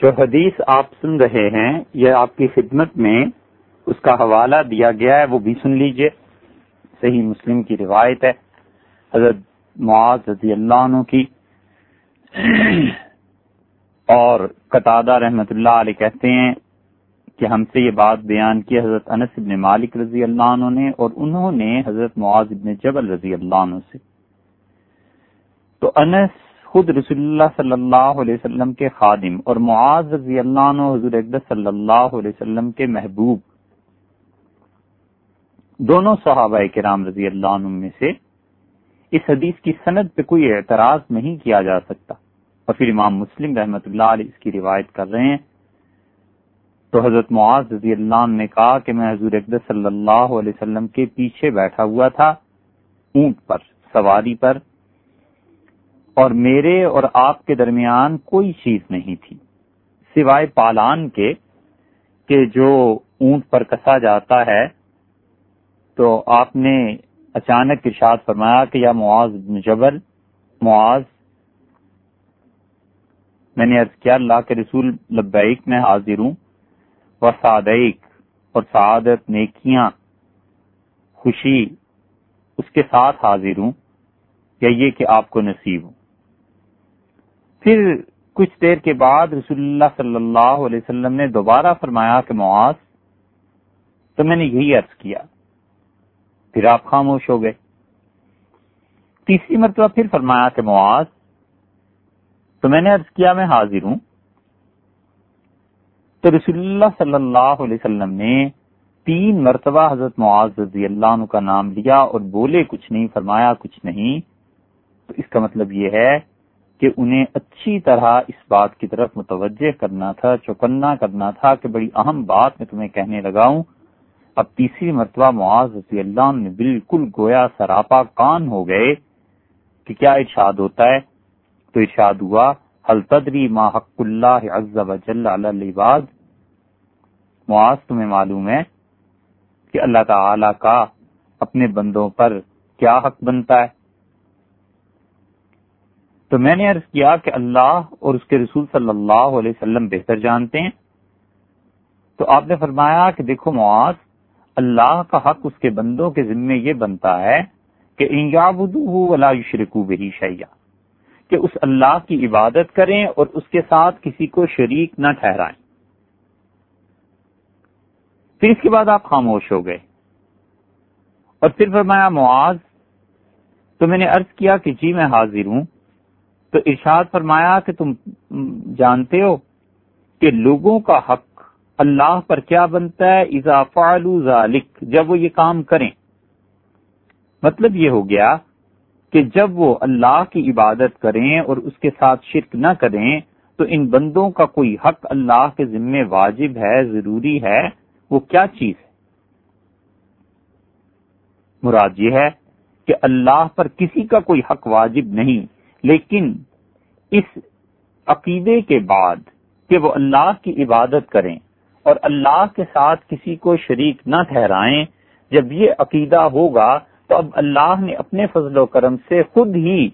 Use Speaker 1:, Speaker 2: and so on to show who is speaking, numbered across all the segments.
Speaker 1: جو حدیث آپ سن رہے ہیں یہ آپ کی خدمت میں اس کا حوالہ دیا گیا ہے، وہ بھی سن لیجیے۔ صحیح مسلم کی روایت ہے۔ حضرت معاذ رضی اللہ عنہ کی۔ اور قطادہ رحمت اللہ علیہ کہتے ہیں کہ ہم سے یہ بات بیان کی حضرت انس ابن مالک رضی اللہ عنہ نے، اور انہوں نے حضرت معاذ ابن جبل رضی اللہ عنہ سے۔ تو انس خود رسول اللہ صلی اللہ علیہ وسلم کے خادم اور معاذ رضی اللہ عنہ حضور اقدس صلی اللہ علیہ وسلم کے محبوب. دونوں صحابہ کرام رضی اللہ عنہ میں سے اس حدیث کی سند پہ کوئی اعتراض نہیں کیا جا سکتا. اور پھر امام مسلم رحمت اللہ علیہ اس کی روایت کر رہے ہیں. تو حضرت معاذ رضی اللہ عنہ نے کہا کہ میں حضور اقدس صلی اللہ علیہ وسلم کے پیچھے بیٹھا ہوا تھا اونٹ پر، سواری پر اور میرے اور آپ کے درمیان کوئی چیز نہیں تھی، سوائے پالان کے، کہ جو اونٹ پر کسا جاتا ہے۔ تو آپ نے اچانک ارشاد فرمایا کہ یا معاذ بن جبل، معاذ، میں نے عرض کیا، اللہ کے رسول لبیک میں حاضر ہوں۔ و صادق، اور سعادت، نیکیاں، خوشی، اس کے ساتھ حاضر ہوں۔ یا یہ کہ آپ کو نصیب ہوں۔ پھر کچھ دیر کے بعد رسول اللہ صلی اللہ علیہ وسلم نے دوبارہ فرمایا کہ معاذ، تو میں نے یہی عرض کیا، پھر آپ خاموش ہو گئے۔ تیسری مرتبہ پھر فرمایا کہ معاذ، تو میں نے عرض کیا میں حاضر ہوں۔ تو رسول اللہ صلی اللہ علیہ وسلم نے تین مرتبہ حضرت معاذ رضی اللہ عنہ کا نام لیا اور بولے، کچھ نہیں، فرمایا، کچھ نہیں۔ تو اس کا مطلب یہ ہے کہ انہیں اچھی طرح اس بات کی طرف متوجہ کرنا تھا، چوکنا کرنا تھا کہ بڑی اہم بات میں تمہیں کہنے لگا ہوں۔ اب تیسری مرتبہ معاذ رضی اللہ نے بالکل گویا سراپا کان ہو گئے کہ کیا ارشاد ہوتا ہے۔ تو ارشاد ہوا حل تدری ما حق اللہ عز و جل العباد معاذ تمہیں معلوم ہے کہ اللہ تعالی کا اپنے بندوں پر کیا حق بنتا ہے۔ تو میں نے عرض کیا کہ اللہ اور اس کے رسول صلی اللہ علیہ وسلم بہتر جانتے ہیں۔ تو آپ نے فرمایا کہ دیکھو معاذ، اللہ کا حق اس کے بندوں کے ذمے یہ بنتا ہے کہ ولا شرکو بہی شیا کہ اس اللہ کی عبادت کریں اور اس کے ساتھ کسی کو شریک نہ ٹھہرائیں۔ پھر اس کے بعد آپ خاموش ہو گئے۔ اور پھر فرمایا معاذ، تو میں نے عرض کیا کہ جی میں حاضر ہوں۔ تو ارشاد فرمایا کہ تم جانتے ہو کہ لوگوں کا حق اللہ پر کیا بنتا ہے؟ اضافہ ذالک جب وہ یہ کام کریں۔ مطلب یہ ہو گیا کہ جب وہ اللہ کی عبادت کریں اور اس کے ساتھ شرک نہ کریں، تو ان بندوں کا کوئی حق اللہ کے ذمے واجب ہے، ضروری ہے؟ وہ کیا چیز ہے؟ مراد یہ ہے کہ اللہ پر کسی کا کوئی حق واجب نہیں۔ لیکن اس عقیدے کے بعد کہ وہ اللہ کی عبادت کریں اور اللہ کے ساتھ کسی کو شریک نہ ٹھہرائیں، جب یہ عقیدہ ہوگا تو اب اللہ نے اپنے فضل و کرم سے خود ہی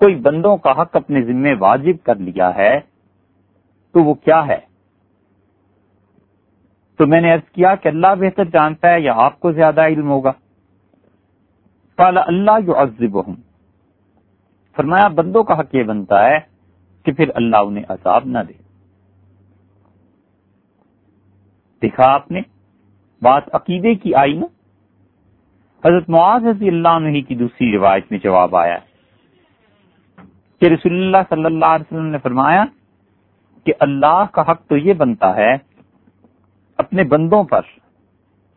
Speaker 1: کوئی بندوں کا حق اپنے ذمے واجب کر لیا ہے، تو وہ کیا ہے؟ تو میں نے ارض کیا کہ اللہ بہتر جانتا ہے یا آپ کو زیادہ علم ہوگا۔ اللہ جو عزب فرمایا، بندوں کا حق یہ بنتا ہے کہ پھر اللہ انہیں عذاب نہ دے۔ دیکھا آپ نے، بات عقیدے کی آئی نا؟ حضرت معاذ رضی اللہ عنہ کی دوسری روایت میں جواب آیا۔ کہ رسول اللہ صلی اللہ علیہ وسلم نے فرمایا کہ اللہ کا حق تو یہ بنتا ہے اپنے بندوں پر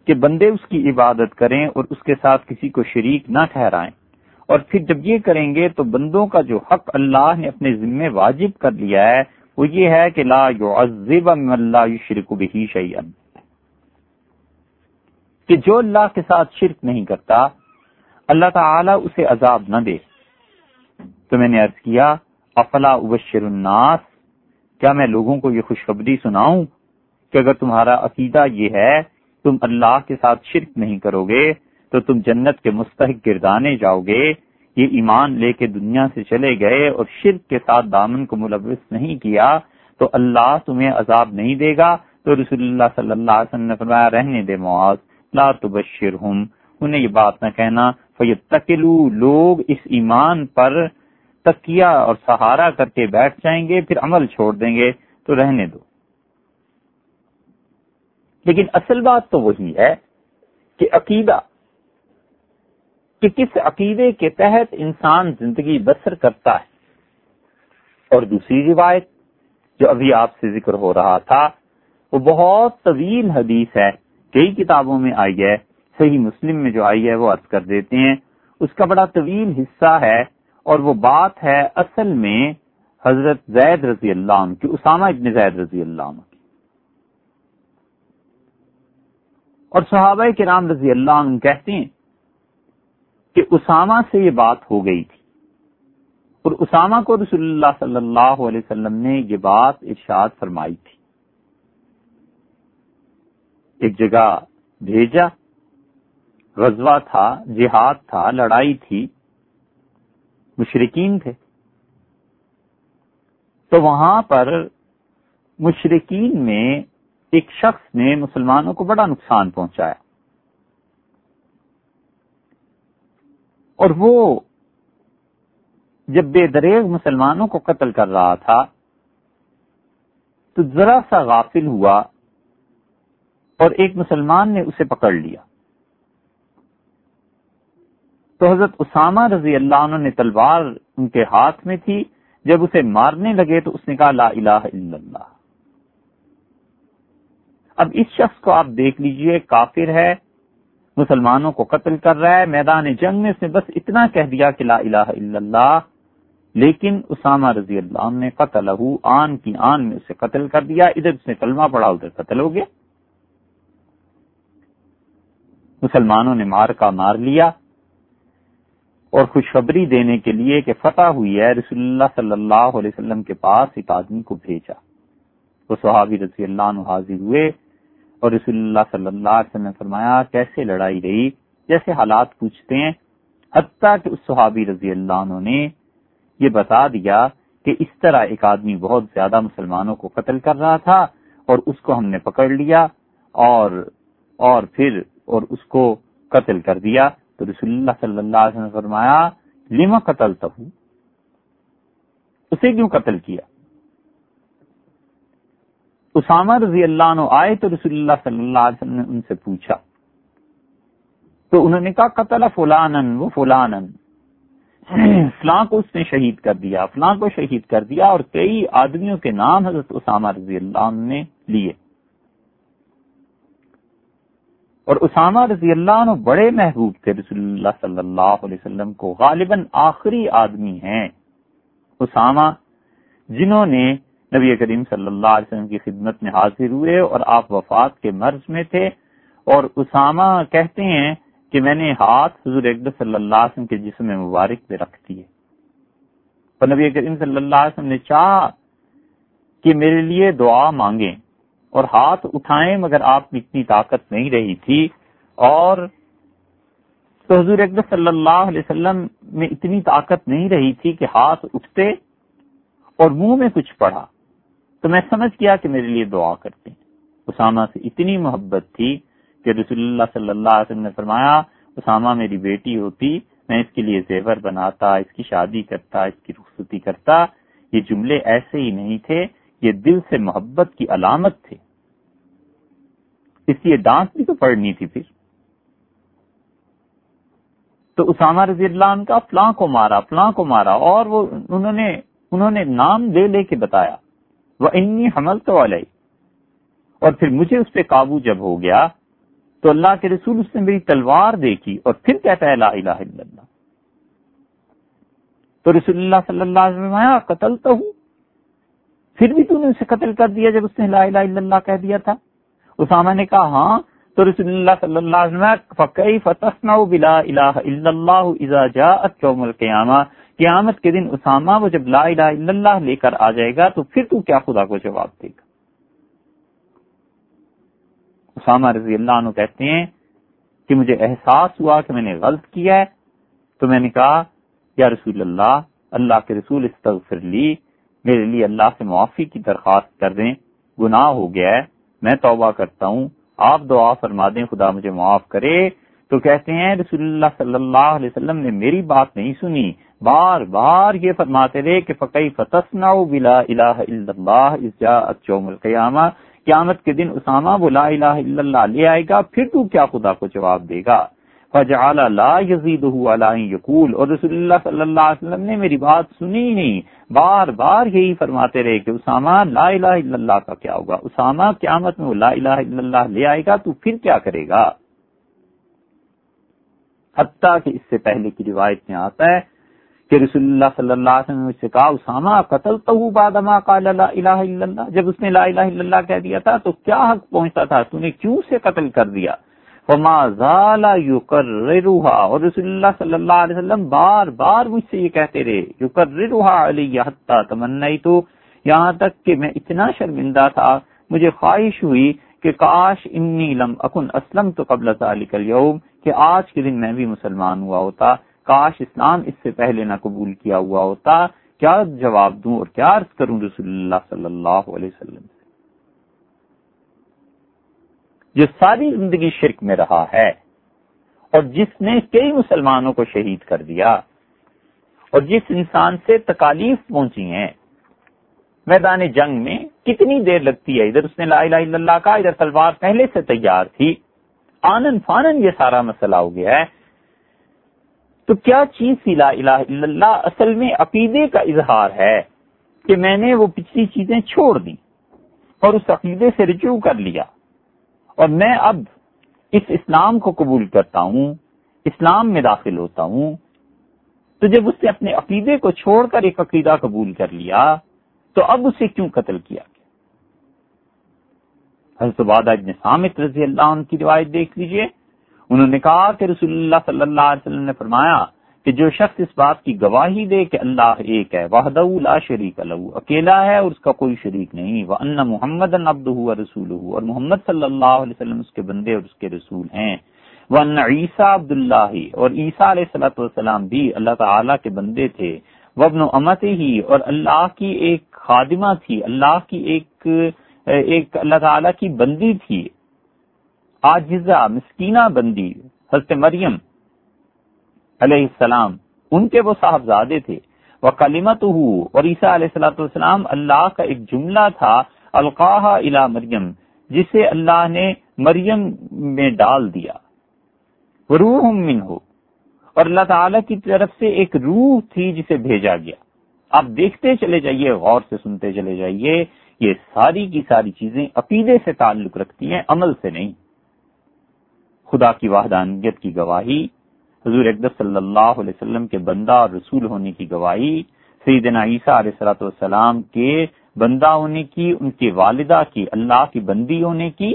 Speaker 1: کہ بندے اس کی عبادت کریں اور اس کے ساتھ کسی کو شریک نہ ٹھہرائیں۔ اور پھر جب یہ کریں گے تو بندوں کا جو حق اللہ نے اپنے ذمے واجب کر لیا ہے، وہ یہ ہے کہ لا يعذب من شرک بھی شیئن کہ جو اللہ کے ساتھ شرک نہیں کرتا، اللہ تعالی اسے عذاب نہ دے۔ تو میں نے عرض کیا، افلا ابشر الناس؟ کیا میں لوگوں کو یہ خوشخبری سناؤں کہ اگر تمہارا عقیدہ یہ ہے، تم اللہ کے ساتھ شرک نہیں کرو گے؟ تو تم جنت کے مستحق گردانے جاؤ گے۔ یہ ایمان لے کے دنیا سے چلے گئے اور شرک کے ساتھ دامن کو ملوث نہیں کیا۔ تو اللہ تمہیں عذاب نہیں دے گا۔ تو رسول اللہ صلی اللہ علیہ وسلم نے فرمایا، رہنے دے معاذ، لا تبشرہم۔ انہیں یہ بات نہ کہنا۔ فیتکلو لوگ اس ایمان پر تکیہ اور سہارا کر کے بیٹھ جائیں گے، پھر عمل چھوڑ دیں گے۔ تو رہنے دو۔ لیکن اصل بات تو وہی ہے کہ عقیدہ کہ کس عقیدے کے تحت انسان زندگی بسر کرتا ہے۔ اور دوسری روایت جو ابھی آپ سے ذکر ہو رہا تھا، وہ بہت طویل حدیث ہے، کئی کتابوں میں آئی ہے، صحیح مسلم میں جو آئی ہے وہ عرض کر دیتے ہیں۔ اس کا بڑا طویل حصہ ہے اور وہ بات ہے اصل میں حضرت زید رضی اللہ عنہ کی، اسامہ ابن زید رضی اللہ عنہ کی۔ اور صحابہ کے رام رضی اللہ عنہ کہتے ہیں کہ اسامہ سے یہ بات ہو گئی تھی۔ اور اسامہ کو رسول اللہ صلی اللہ علیہ وسلم نے یہ بات ارشاد فرمائی تھی۔ ایک جگہ بھیجا، غزوہ تھا، جہاد تھا، لڑائی تھی مشرقین تھے۔ تو وہاں پر مشرقین میں ایک شخص نے مسلمانوں کو بڑا نقصان پہنچایا۔ اور وہ جب بے دریغ مسلمانوں کو قتل کر رہا تھا، تو ذرا سا غافل ہوا اور ایک مسلمان نے اسے پکڑ لیا۔ تو حضرت اسامہ رضی اللہ عنہ نے تلوار ان کے ہاتھ میں تھی، جب اسے مارنے لگے تو اس نے کہا، لا الہ الا اللہ۔ اب اس شخص کو آپ دیکھ لیجیے، کافر ہے مسلمانوں کو قتل کر رہا ہے، میدان جنگ میں اس نے بس اتنا کہہ دیا کہ لا الہ الا اللہ، لیکن اسامہ رضی اللہ عنہ نے قتل آن کی آن میں اسے قتل کر دیا، ادھر اس نے کلمہ پڑا ادھر قتل ہو گیا۔ مسلمانوں نے مار کا مار لیا، اور خوشخبری دینے کے لیے کہ فتح ہوئی ہے، رسول اللہ صلی اللہ علیہ وسلم کے پاس ایک آدمی کو بھیجا۔ وہ صحابی رضی اللہ عنہ حاضر ہوئے۔ اور رسول اللہ صلی اللہ علیہ وسلم نے فرمایا، کیسے لڑائی رہی جیسے حالات پوچھتے ہیں۔ حتیٰ کہ اس صحابی رضی اللہ عنہ نے یہ بتا دیا کہ اس طرح ایک آدمی بہت زیادہ مسلمانوں کو قتل کر رہا تھا اور اس کو ہم نے پکڑ لیا اور اور پھر، اور اس کو قتل کر دیا۔ تو رسول اللہ صلی اللہ علیہ وسلم نے فرمایا لما قتل اسے کیوں قتل کیا؟ اسامہ رضی اللہ عنہ آئے تو رسول اللہ صلی اللہ علیہ وسلم نے ان سے پوچھا۔ تو انہوں نے کہا، قتل فلانن وہ فلانن فلاں کو اس نے شہید کر دیا، فلاں کو شہید کر دیا اور کئی آدمیوں کے نام حضرت اسامہ رضی اللہ عنہ نے لیے۔ اور اسامہ رضی اللہ عنہ بڑے محبوب تھے۔ رسول اللہ صلی اللہ علیہ وسلم کو غالباً آخری آدمی ہیں اسامہ، جنہوں نے نبی کریم صلی اللہ علیہ وسلم کی خدمت میں حاضر ہوئے اور آپ وفات کے مرض میں تھے اور اسامہ کہتے ہیں کہ میں نے ہاتھ حضور اقدر صلی اللہ علیہ وسلم کے جسم مبارک پہ رکھ دیے۔ اور نبی کریم صلی اللہ علیہ وسلم نے چاہ کہ میرے لیے دعا مانگیں اور ہاتھ اٹھائیں مگر آپ میں اتنی طاقت نہیں رہی تھی اور تو حضور اکبر صلی اللہ علیہ وسلم میں اتنی طاقت نہیں رہی تھی کہ ہاتھ اٹھتے اور منہ میں کچھ پڑا تو میں سمجھ گیا کہ میرے لیے دعا کرتے ہیں۔ اسامہ سے اتنی محبت تھی کہ رسول اللہ صلی اللہ علیہ وسلم نے فرمایا، اسامہ میری بیٹی ہوتی، میں اس کے لیے زیور بناتا، اس کی شادی کرتا، اس کی رخصتی کرتا۔ یہ جملے ایسے ہی نہیں تھے، یہ دل سے محبت کی علامت تھے۔ اس لیے ڈانس بھی تو پڑھنی تھی پھر۔ تو اسامہ رضی اللہ عنہ کا فلاں کو مارا، فلاں کو مارا اور وہ انہوں نے انہوں نے نام لے لے کے بتایا۔ وہ انی حمل تو علیہ اور پھر مجھے اس پہ قابو جب ہو گیا، تو اللہ کے رسول اس نے میری تلوار دیکھی اور پھر کہتا ہے لا الہ الا اللہ۔ تو رسول اللہ صلی اللہ علیہ وسلم قتل تو ہوں پھر بھی تو نے اسے قتل کر دیا جب اس نے لا الہ الا اللہ کہہ دیا تھا۔ اسامہ نے کہا ہاں۔ تو رسول اللہ صلی اللہ علیہ وسلم فقی فتسنا بلا الہ الا اللہ اذا جاءت یوم القیامہ قیامت کے دن اسامہ وہ جب لا الہ الا اللہ لے کر آ جائے گا تو پھر تو کیا خدا کو جواب دے گا؟ اسامہ رضی اللہ عنہ کہتے ہیں کہ مجھے احساس ہوا کہ میں نے غلط کیا ہے۔ تو میں نے کہا، یا رسول اللہ اللہ کے رسول استغفر لی، میرے لیے اللہ سے معافی کی درخواست کر دیں۔ گناہ ہو گیا ہے، میں توبہ کرتا ہوں۔ آپ دعا فرما دیں، خدا مجھے معاف کرے۔ تو کہتے ہیں، رسول اللہ صلی اللہ علیہ وسلم نے میری بات نہیں سنی۔ بار بار یہ فرماتے رہے کہ فقی فتسنا بلا الہ الا اللہ اس جوم القیامہ قیامت کے دن اسامہ وہ لا الہ الا اللہ لے آئے گا، پھر تو کیا خدا کو جواب دے گا؟ فجعل لا یزیدہ علی یقول اور رسول اللہ صلی اللہ علیہ وسلم نے میری بات سنی نہیں، بار بار یہی فرماتے رہے کہ اسامہ لا الہ الا اللہ کا کیا ہوگا؟ اسامہ قیامت میں وہ لا الہ الا اللہ لے آئے گا، تو پھر کیا کرے گا؟ حتیٰ کہ اس سے پہلے کی روایت میں آتا ہے کہ رسول اللہ صلی اللہ علیہ وسلم سے کہا، اسامہ قتل تو بعد ما قال لا الہ الا اللہ۔ جب اس نے لا الہ الا اللہ کہہ دیا تھا تو کیا حق پہنچتا تھا؟ تو نے کیوں سے قتل کر دیا؟ فما زال یکررها اور رسول اللہ صلی اللہ علیہ وسلم بار بار مجھ سے یہ کہتے رہے یکررها علی حتی، تمنیت، یہاں تک کہ میں اتنا شرمندہ تھا، مجھے خواہش ہوئی کہ کاش انی لم اکن اسلم تو قبل ذلك اليوم کہ آج کے دن میں بھی مسلمان ہوا ہوتا۔ کاش اسلام اس سے پہلے نہ قبول کیا ہوا ہوتا، کیا جواب دوں اور کیا عرض کروں رسول اللہ صلی اللہ علیہ وسلم سے؟ جو ساری زندگی شرک میں رہا ہے اور جس نے کئی مسلمانوں کو شہید کر دیا اور جس انسان سے تکالیف پہنچی ہیں، میدان جنگ میں کتنی دیر لگتی ہے؟ ادھر اس نے لا الہ الا اللہ کا، ادھر تلوار پہلے سے تیار تھی، آنن فانن یہ سارا مسئلہ ہو گیا ہے۔ تو کیا چیز تھی لا الہ الا اللہ اصل میں عقیدے کا اظہار ہے کہ میں نے وہ پچھلی چیزیں چھوڑ دی اور اس عقیدے سے رجوع کر لیا؟ اور میں اب اس اسلام کو قبول کرتا ہوں، اسلام میں داخل ہوتا ہوں، تو جب اس نے اپنے عقیدے کو چھوڑ کر ایک عقیدہ قبول کر لیا، تو اب اسے کیوں قتل کیا گیا؟ حضرت وادہ ابن سامت رضی اللہ عنہ کی روایت دیکھ لیجیے۔ انہوں نے کہا کہ رسول اللہ صلی اللہ علیہ وسلم نے فرمایا کہ جو شخص اس بات کی گواہی دے کہ اللہ ایک ہے، وحدہ لا شریک لہو اکیلا ہے اور اس کا کوئی شریک نہیں وہ ان محمد ابد رسول اور محمد صلی اللہ علیہ وسلم اس کے بندے اور اس کے رسول ہیں۔ وہ ان عیسیٰ عبد اللہ اور عیسیٰ علیہ صلاۃ والسلام بھی اللہ تعالیٰ کے بندے تھے۔ وہ ابن امت ہی اور اللہ کی ایک خادمہ تھی، اللہ کی ایک ایک اللہ تعالی کی بندی تھی۔ آجزا مسکینہ بندی حضرت مریم علیہ السلام، ان کے وہ صاحبزادے تھے۔ وہ کلیمت اور عیسیٰ علیہ السلاۃ والسلام اللہ کا ایک جملہ تھا القاح الا مریم، جسے اللہ نے مریم میں ڈال دیا۔ روح من ہو اور اللہ تعالی کی طرف سے ایک روح تھی جسے بھیجا گیا۔ آپ دیکھتے چلے جائیے، غور سے سنتے چلے جائیے، یہ ساری کی ساری چیزیں عقیدے سے تعلق رکھتی ہیں، عمل سے نہیں۔ خدا کی وحدانیت کی گواہی، حضور اقدس صلی اللہ علیہ وسلم کے بندہ اور رسول ہونے کی گواہی، سیدنا عیسیٰ علیہ صلاۃ والسلام کے بندہ ہونے کی، ان کے والدہ کی، اللہ کی بندی ہونے کی۔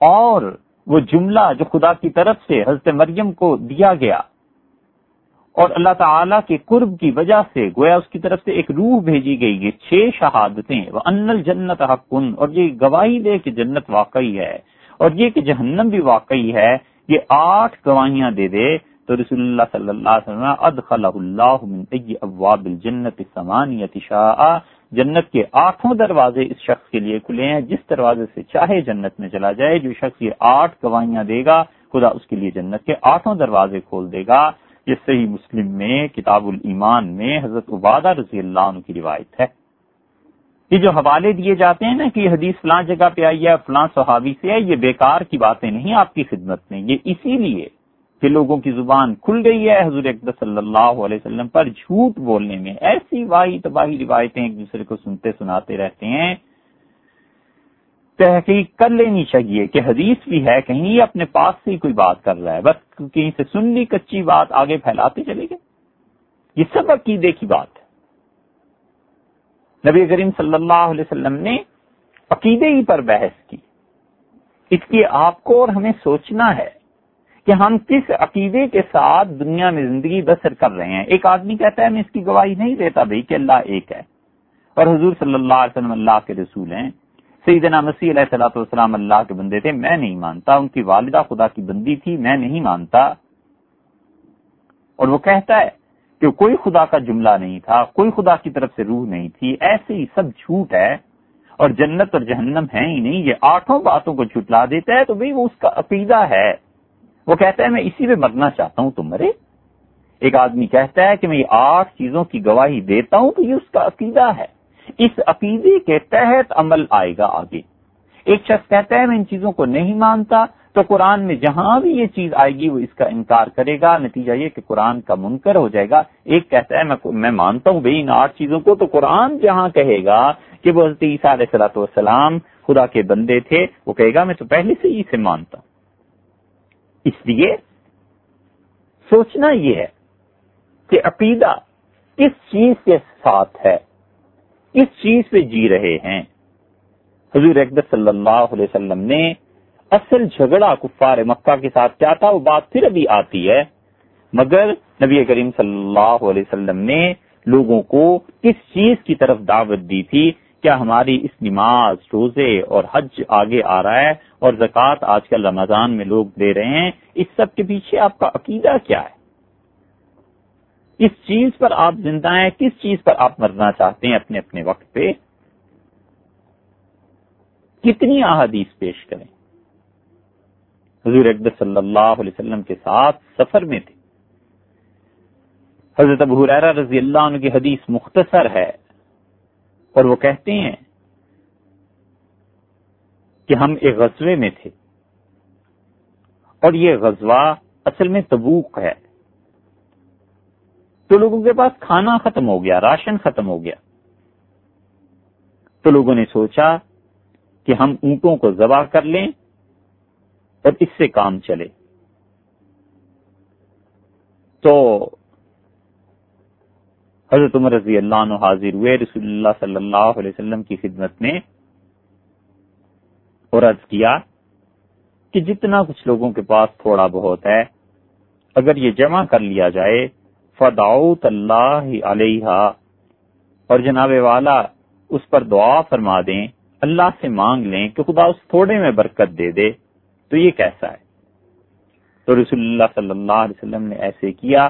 Speaker 1: اور وہ جملہ جو خدا کی طرف سے حضرت مریم کو دیا گیا۔ اور اللہ تعالی کے قرب کی وجہ سے گویا اس کی طرف سے ایک روح بھیجی گئی، یہ چھ شہادتیں۔ وہ ان جنت حقن اور یہ گواہی دے کہ جنت واقعی ہے۔ اور یہ کہ جہنم بھی واقعی ہے، یہ آٹھ گواہیاں دے دے۔ تو رسول اللہ صلی اللہ علیہ وسلم ادخلہ اللہ من ای ابواب الجنت ثمانیت شاء۔ جنت کے آٹھوں دروازے اس شخص کے لیے کھلے ہیں، جس دروازے سے چاہے جنت میں چلا جائے، جو شخص یہ آٹھ گواہیاں دے گا، خدا اس کے لیے جنت کے آٹھوں دروازے کھول دے گا۔ یہ صحیح مسلم میں، کتاب الایمان میں حضرت عبادہ رضی اللہ عنہ کی روایت ہے۔ یہ جو حوالے دیے جاتے ہیں نا کہ یہ حدیث فلاں جگہ پہ آئی ہے فلاں صحابی سے ہے یہ بیکار کی باتیں نہیں آپ کی خدمت میں، یہ اسی لیے کہ لوگوں کی زبان کھل گئی ہے، حضور اقدس صلی اللہ علیہ وسلم پر جھوٹ بولنے میں ایسی واہی تباہی روایتیں ایک دوسرے کو سنتے سناتے رہتے ہیں۔ تحقیق کر لینی چاہیے کہ حدیث بھی ہے، کہیں یہ اپنے پاس سے ہی کوئی بات کر رہا ہے، بس کہیں سے سن لی کچی بات آگے پھیلاتے چلے گئے۔ یہ سب عقیدے کی بات ہے۔ نبی کریم صلی اللہ علیہ وسلم نے عقیدے ہی پر بحث کی۔ اس کی آپ کو اور ہمیں سوچنا ہے کہ ہم کس عقیدے کے ساتھ دنیا میں زندگی بسر کر رہے ہیں۔ ایک آدمی کہتا ہے، میں اس کی گواہی نہیں دیتا بھائی کہ اللہ ایک ہے۔ اور حضور صلی اللہ علیہ وسلم اللہ کے رسول ہیں۔ سیدنا مسیح علیہ صلاح والسلام اللہ کے بندے تھے۔ میں نہیں مانتا۔ ان کی والدہ خدا کی بندی تھی، میں نہیں مانتا۔ اور وہ کہتا ہے کہ کوئی خدا کا جملہ نہیں تھا، کوئی خدا کی طرف سے روح نہیں تھی، ایسے ہی سب جھوٹ ہے اور جنت اور جہنم ہے ہی نہیں، یہ آٹھوں باتوں کو جھٹلا دیتا ہے تو بھئی وہ اس کا عقیدہ ہے۔ وہ کہتا ہے، میں اسی پہ مرنا چاہتا ہوں تم مرے۔ ایک آدمی کہتا ہے کہ میں یہ آٹھ چیزوں کی گواہی دیتا ہوں، تو یہ اس کا عقیدہ ہے۔ اس عقیدے کے تحت عمل آئے گا آگے۔ ایک شخص کہتا ہے، میں ان چیزوں کو نہیں مانتا تو قرآن میں جہاں بھی یہ چیز آئے گی وہ اس کا انکار کرے گا، نتیجہ یہ کہ قرآن کا منکر ہو جائے گا۔ ایک کہتا ہے، میں مانتا ہوں بھائی ان آٹھ چیزوں کو، تو قرآن جہاں کہے گا کہ وہ حضرت عیسیٰ علیہ صلاح والسلام خدا کے بندے تھے، وہ کہے گا، میں تو پہلے سے ہی اسے مانتا ہوں۔ اس لیے سوچنا یہ ہے کہ عقیدہ کس چیز کے ساتھ ہے کس چیز پہ جی رہے ہیں۔ حضور اکبر صلی اللہ علیہ وسلم نے اصل جھگڑا کفار مکہ کے ساتھ کیا تھا؟ وہ بات پھر ابھی آتی ہے۔ مگر نبی کریم صلی اللہ علیہ وسلم نے لوگوں کو کس چیز کی طرف دعوت دی تھی؟ کیا ہماری اس نماز، روزے اور حج آگے آ رہا ہے اور زکوٰۃ آج کل رمضان میں لوگ دے رہے ہیں؟ اس سب کے پیچھے آپ کا عقیدہ کیا ہے؟ کس چیز پر آپ زندہ ہیں، کس چیز پر آپ مرنا چاہتے ہیں اپنے اپنے وقت پہ؟ کتنی احادیث پیش کریں؟ حضور اکبر صلی اللہ علیہ وسلم کے ساتھ سفر میں تھے۔ حضرت ابو حریرہ رضی اللہ عنہ کی حدیث مختصر ہے اور وہ کہتے ہیں کہ ہم ایک غزوے میں تھے اور یہ غزوہ اصل میں تبوک ہے۔ تو لوگوں کے پاس کھانا ختم ہو گیا، راشن ختم ہو گیا۔ تو لوگوں نے سوچا کہ ہم اونٹوں کو ذبح کر لیں اور اس سے کام چلے۔ تو حضرت عمر رضی اللہ عنہ حاضر ہوئے، رسول اللہ صلی اللہ علیہ وسلم کی خدمت میں اور عرض کیا کہ جتنا کچھ لوگوں کے پاس تھوڑا بہت ہے، اگر یہ جمع کر لیا جائے فداؤت اللہ علیہ اور جناب والا، اس پر دعا فرما دیں، اللہ سے مانگ لیں کہ خدا اس تھوڑے میں برکت دے دے۔ تو یہ کیسا ہے؟ تو رسول اللہ صلی اللہ علیہ وسلم نے ایسے کیا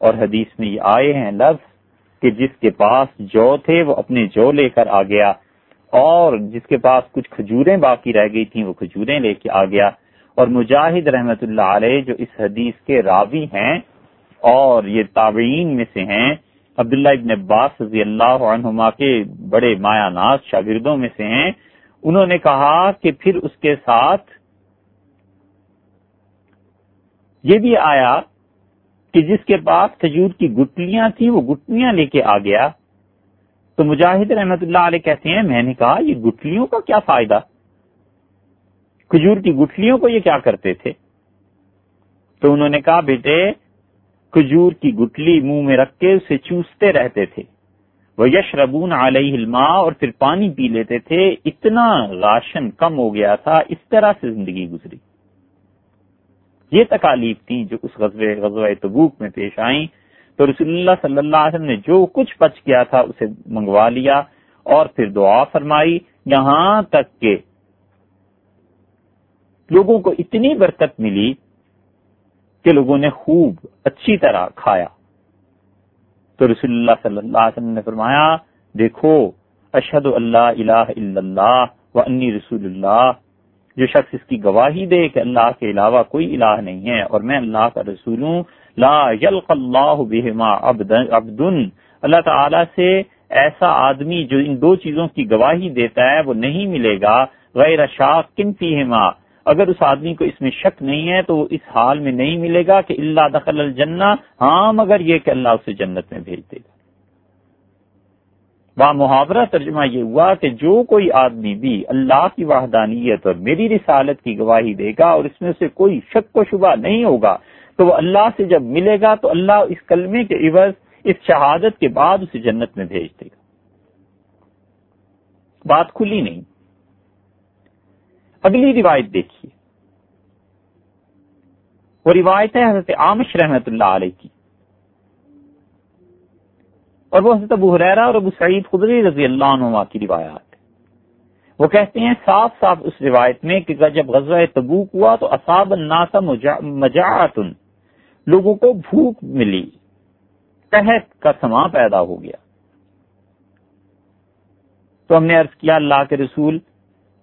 Speaker 1: اور حدیث میں یہ آئے ہیں لفظ کہ جس کے پاس جو تھے وہ اپنے جو لے کر آ گیا اور جس کے پاس کچھ کھجوریں باقی رہ گئی تھیں وہ کھجوریں لے کے آ گیا اور مجاہد رحمت اللہ علیہ جو اس حدیث کے راوی ہیں اور یہ تابعین میں سے ہیں، عبداللہ ابن عباس رضی اللہ عنہما کے بڑے مایا ناز شاگردوں میں سے ہیں، انہوں نے کہا کہ پھر اس کے ساتھ یہ بھی آیا کہ جس کے پاس کھجور کی گٹلیاں تھیں، وہ گٹلیاں لے کے آ گیا۔ تو مجاہد رحمت اللہ علیہ کہتے ہیں، میں نے کہا، یہ گٹلیوں کا کیا فائدہ؟ کھجور کی گٹلیوں کو یہ کیا کرتے تھے؟ تو انہوں نے کہا، بیٹے، کھجور کی گٹلی منہ میں رکھ کے اسے چوستے رہتے تھے۔ وہ یش ربون علیہ علما اور پھر پانی پی لیتے تھے۔ اتنا راشن کم ہو گیا تھا، اس طرح سے زندگی گزری۔ یہ تکالیف تھیں جو اس غزوہ غزوہ تبوک میں پیش آئیں۔ تو رسول اللہ صلی اللہ علیہ وسلم نے جو کچھ بچ گیا تھا اسے منگوا لیا اور پھر دعا فرمائی۔ یہاں تک کہ لوگوں کو اتنی برکت ملی کہ لوگوں نے خوب اچھی طرح کھایا۔ تو رسول اللہ صلی اللہ علیہ وسلم نے فرمایا، دیکھو اشد اللہ الہ الا اللہ و انی رسول اللہ۔ جو شخص اس کی گواہی دے کہ اللہ کے علاوہ کوئی الہ نہیں ہے اور میں اللہ کا رسول ہوں، لا یلق اللہ بہما عبد اللہ تعالی سے ایسا آدمی جو ان دو چیزوں کی گواہی دیتا ہے، وہ نہیں ملے گا۔ غیر شاق کن فیہما۔ اگر اس آدمی کو اس میں شک نہیں ہے، تو وہ اس حال میں نہیں ملے گا کہ اللہ دخل الجنہ۔ ہاں مگر یہ کہ اللہ اسے جنت میں بھیج دے گا۔ وہاں محاورہ ترجمہ یہ ہوا کہ جو کوئی آدمی بھی اللہ کی وحدانیت اور میری رسالت کی گواہی دے گا اور اس میں سے کوئی شک و شبہ نہیں ہوگا، تو وہ اللہ سے جب ملے گا تو اللہ اس کلمے کے عوض، اس شہادت کے بعد اسے جنت میں بھیج دے گا۔ بات کھلی نہیں۔ اگلی روایت دیکھیے۔ وہ روایت ہے حضرت عامش رحمت اللہ علیہ کی۔ اور وہ حضرت ابو حریرا اور ابو سعید خدری رضی اللہ عنہ کی روایات وہ کہتے ہیں، صاف صاف اس روایت میں کہ جب غزوہ تبوک ہوا تو اصاب الناس مجاعت لوگوں کو بھوک ملی۔ تحت کا سما پیدا ہو گیا۔ تو ہم نے عرض کیا، اللہ کے رسول،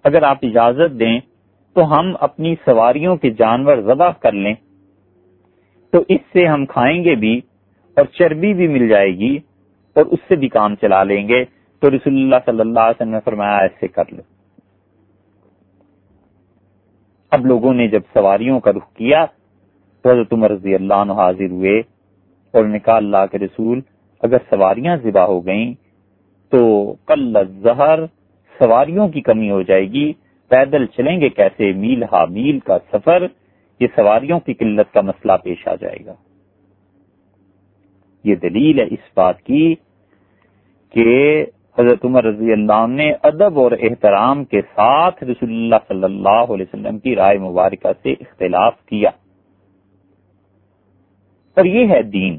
Speaker 1: اگر آپ اجازت دیں تو ہم اپنی سواریوں کے جانور ذبح کر لیں۔ تو اس سے ہم کھائیں گے بھی اور چربی بھی مل جائے گی۔ اور اس سے بھی کام چلا لیں گے۔ تو رسول اللہ صلی اللہ علیہ وسلم نے فرمایا، ایسے کر لو۔ اب لوگوں نے جب سواریوں کا رخ کیا، تو حضرت عمر رضی اللہ عنہ حاضر ہوئے اور نے کہا، اللہ کے رسول، اگر سواریاں ذبح ہو گئیں تو کل زہر سواریوں کی کمی ہو جائے گی، پیدل چلیں گے کیسے؟ میل ہا میل کا سفر، یہ سواریوں کی قلت کا مسئلہ پیش آ جائے گا۔ یہ دلیل ہے اس بات کی کہ حضرت عمر رضی اللہ عنہ نے ادب اور احترام کے ساتھ رسول اللہ صلی اللہ علیہ وسلم کی رائے مبارکہ سے اختلاف کیا۔ اور یہ ہے دین۔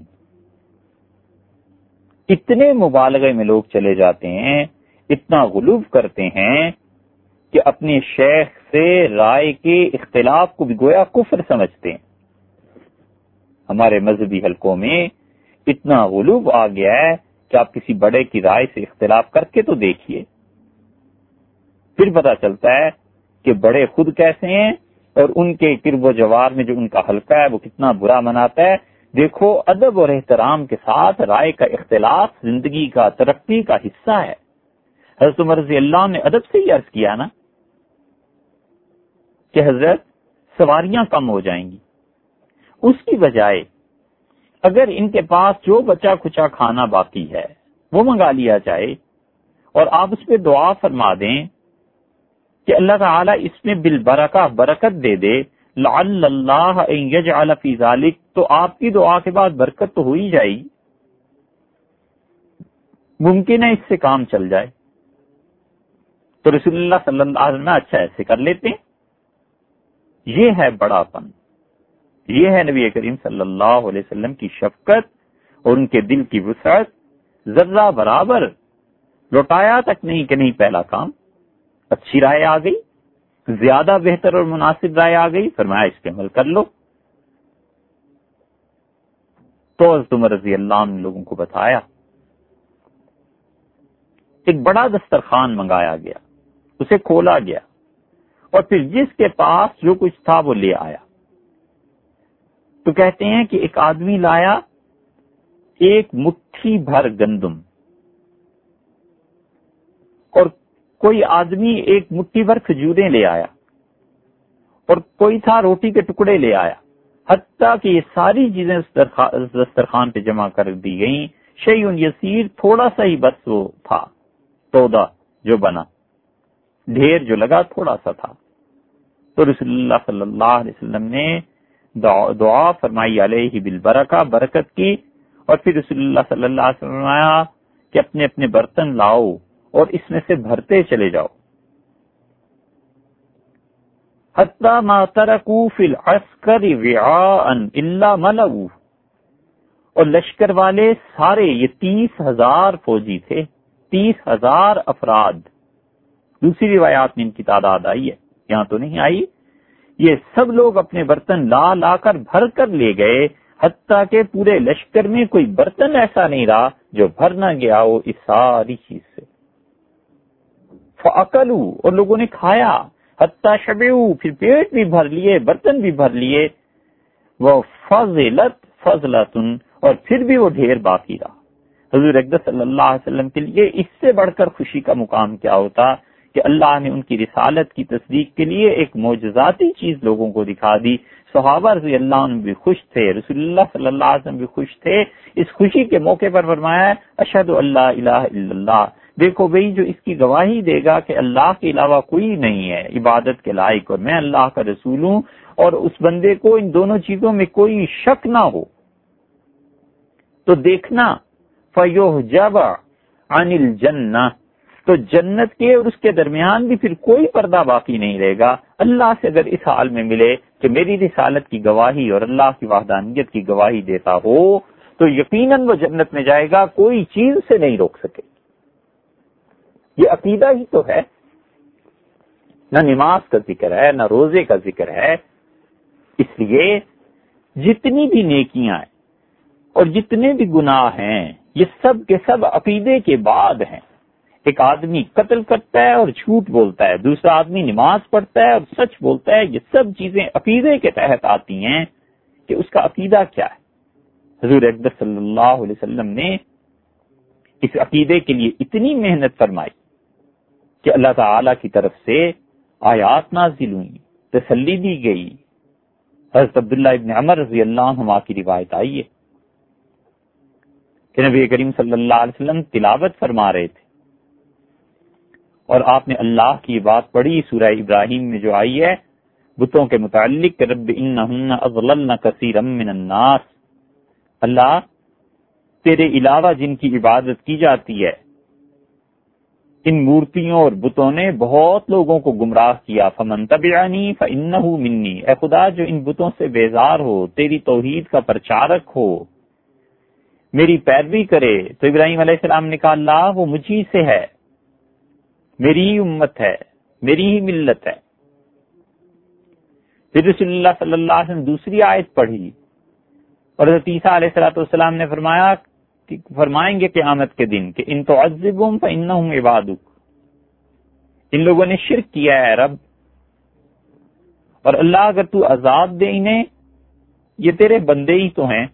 Speaker 1: اتنے مبالغے میں لوگ چلے جاتے ہیں، اتنا غلوف کرتے ہیں کہ اپنے شیخ سے رائے کے اختلاف کو بھی گویا کفر سمجھتے ہیں۔ ہمارے مذہبی حلقوں میں اتنا غلوب آ گیا ہے کہ آپ کسی بڑے کی رائے سے اختلاف کر کے تو دیکھیے۔ پھر پتا چلتا ہے کہ بڑے خود کیسے ہیں اور ان کے کرب و جوار میں جو ان کا حلقہ ہے وہ کتنا برا مناتا ہے۔ دیکھو، ادب اور احترام کے ساتھ رائے کا اختلاف زندگی کا، ترقی کا حصہ ہے۔ حضرت رضی اللہ نے ادب سے ہی عرض کیا نا کہ حضرت سواریاں کم ہو جائیں گی۔ اس کی بجائے اگر ان کے پاس جو بچا کچا کھانا باقی ہے، وہ منگا لیا جائے اور آپ اس پہ دعا فرما دیں کہ اللہ تعالیٰ اس میں بال برکت دے دے، لعل اللہ یجعل فی ذالک تو آپ کی دعا کے بعد برکت تو ہو ہی جائے گی۔ ممکن ہے اس سے کام چل جائے۔ تو رسول اللہ صلی اللہ علیہ وسلم اچھا ایسے کر لیتے ہیں۔ یہ ہے بڑا پن یہ ہے نبی کریم صلی اللہ علیہ وسلم کی شفقت اور ان کے دل کی وسعت ذرہ برابر لوٹایا تک نہیں کہ نہیں پہلا کام۔ اچھی رائے آ گئی، زیادہ بہتر اور مناسب رائے آ گئی، فرمایا اس پہ عمل کر لو۔ تو تم رضی اللہ نے لوگوں کو بتایا، ایک بڑا دسترخوان منگایا گیا، اسے کھولا گیا اور پھر جس کے پاس جو کچھ تھا وہ لے آیا۔ تو کہتے ہیں کہ ایک آدمی لایا ایک مٹھی بھر گندم اور کوئی آدمی ایک مٹھی بھر کھجورے لے آیا اور کوئی تھا روٹی کے ٹکڑے لے آیا، حتیٰ کہ یہ ساری چیزیں دسترخوان پہ جمع کر دی گئیں۔ شیون یسیر تھوڑا سا ہی بس وہ تھا، تودا جو بنا۔ ڈھیر جو لگا تھوڑا سا تھا۔ تو رسول اللہ صلی اللہ علیہ وسلم نے دعا فرمائی علیہ بالبرکہ، برکت کی۔ اور پھر رسول اللہ صلی اللہ علیہ وسلم آیا کہ اپنے اپنے برتن لاؤ اور اس میں سے بھرتے چلے جاؤ۔ ما ترکو فی العسکر الا ملو۔ اور لشکر والے سارے، یہ تیس ہزار فوجی تھے، تیس ہزار افراد۔ دوسری روایات میں ان کی تعداد آئی ہے، یہاں تو نہیں آئی۔ یہ سب لوگ اپنے برتن لا لا کر بھر کر لے گئے، حتیٰ کہ پورے لشکر میں کوئی برتن ایسا نہیں رہا جو بھر نہ گیا ہو اس ساری چیز سے۔ فعقلو اور لوگوں نے کھایا، حتیٰ شبیو پھر پیٹ بھی بھر لیے، برتن بھی بھر لیے۔ وہ فضلت فضلتن، اور پھر بھی وہ ڈھیر باقی رہا۔ حضور اقدس صلی اللہ علیہ وسلم کے لیے اس سے بڑھ کر خوشی کا مقام کیا ہوتا؟ کہ اللہ نے ان کی رسالت کی تصدیق کے لیے ایک معجزاتی چیز لوگوں کو دکھا دی۔ صحابہ رضی اللہ عنہ بھی خوش تھے، رسول اللہ صلی اللہ علیہ وسلم بھی خوش تھے۔ اس خوشی کے موقع پر فرمایا اشد اللہ الہ الا اللہ۔ دیکھو بھائی، جو اس کی گواہی دے گا کہ اللہ کے علاوہ کوئی نہیں ہے، عبادت کے لائق۔ اور میں اللہ کا رسول ہوں اور اس بندے کو ان دونوں چیزوں میں کوئی شک نہ ہو۔ تو دیکھنا فیوہ جب عن الجنہ۔ تو جنت کے اور اس کے درمیان بھی پھر کوئی پردہ باقی نہیں رہے گا۔ اللہ سے اگر اس حال میں ملے کہ میری رسالت کی گواہی اور اللہ کی وحدانیت کی گواہی دیتا ہو، تو یقیناً وہ جنت میں جائے گا، کوئی چیز سے نہیں روک سکے۔ یہ عقیدہ ہی تو ہے۔ نہ نماز کا ذکر ہے، نہ روزے کا ذکر ہے۔ اس لیے جتنی بھی نیکیاں ہیں اور جتنے بھی گناہ ہیں، یہ سب کے سب عقیدے کے بعد ہیں۔ ایک آدمی قتل کرتا ہے اور جھوٹ بولتا ہے، دوسرا آدمی نماز پڑھتا ہے اور سچ بولتا ہے، یہ سب چیزیں عقیدے کے تحت آتی ہیں کہ اس کا عقیدہ کیا ہے۔ حضور اکبر صلی اللہ علیہ وسلم نے اس عقیدے کے لیے اتنی محنت فرمائی کہ اللہ تعالی کی طرف سے آیات نازل ہوئی تسلی دی گئی۔ حضرت عبداللہ ابن عمر رضی اللہ عنہ کی روایت آئی ہے کہ نبی کریم صلی اللہ علیہ وسلم تلاوت فرما رہے تھے۔ اور آپ نے اللہ کی بات پڑھی، سورہ ابراہیم میں جو آئی ہے، بتوں کے متعلق رب اضللن من الناس۔ اللہ تیرے علاوہ جن کی عبادت کی جاتی ہے، ان مورتیوں اور بتوں نے بہت لوگوں کو گمراہ کیا۔ فمن تبعنی فانه منی۔ اے خدا، جو ان بتوں سے بیزار ہو، تیری توحید کا پرچارک ہو، میری پیروی کرے۔ تو ابراہیم علیہ السلام نے کہا، اللہ وہ مجھی سے ہے۔ میری ہی امت ہے، میری ہی ملت ہے۔ پھر رسول اللہ صلی اللہ علیہ وسلم دوسری آیت پڑھی۔ اور حضرت عیسیٰ علیہ السلاۃ والسلام نے فرمایا کہ، فرمائیں گے قیامت کے دن کہ ان تو عزبوں فانہم عبادک۔ ان لوگوں نے شرک کیا ہے رب۔ اور اللہ اگر تو عذاب دے انہیں، یہ تیرے بندے ہی تو ہیں۔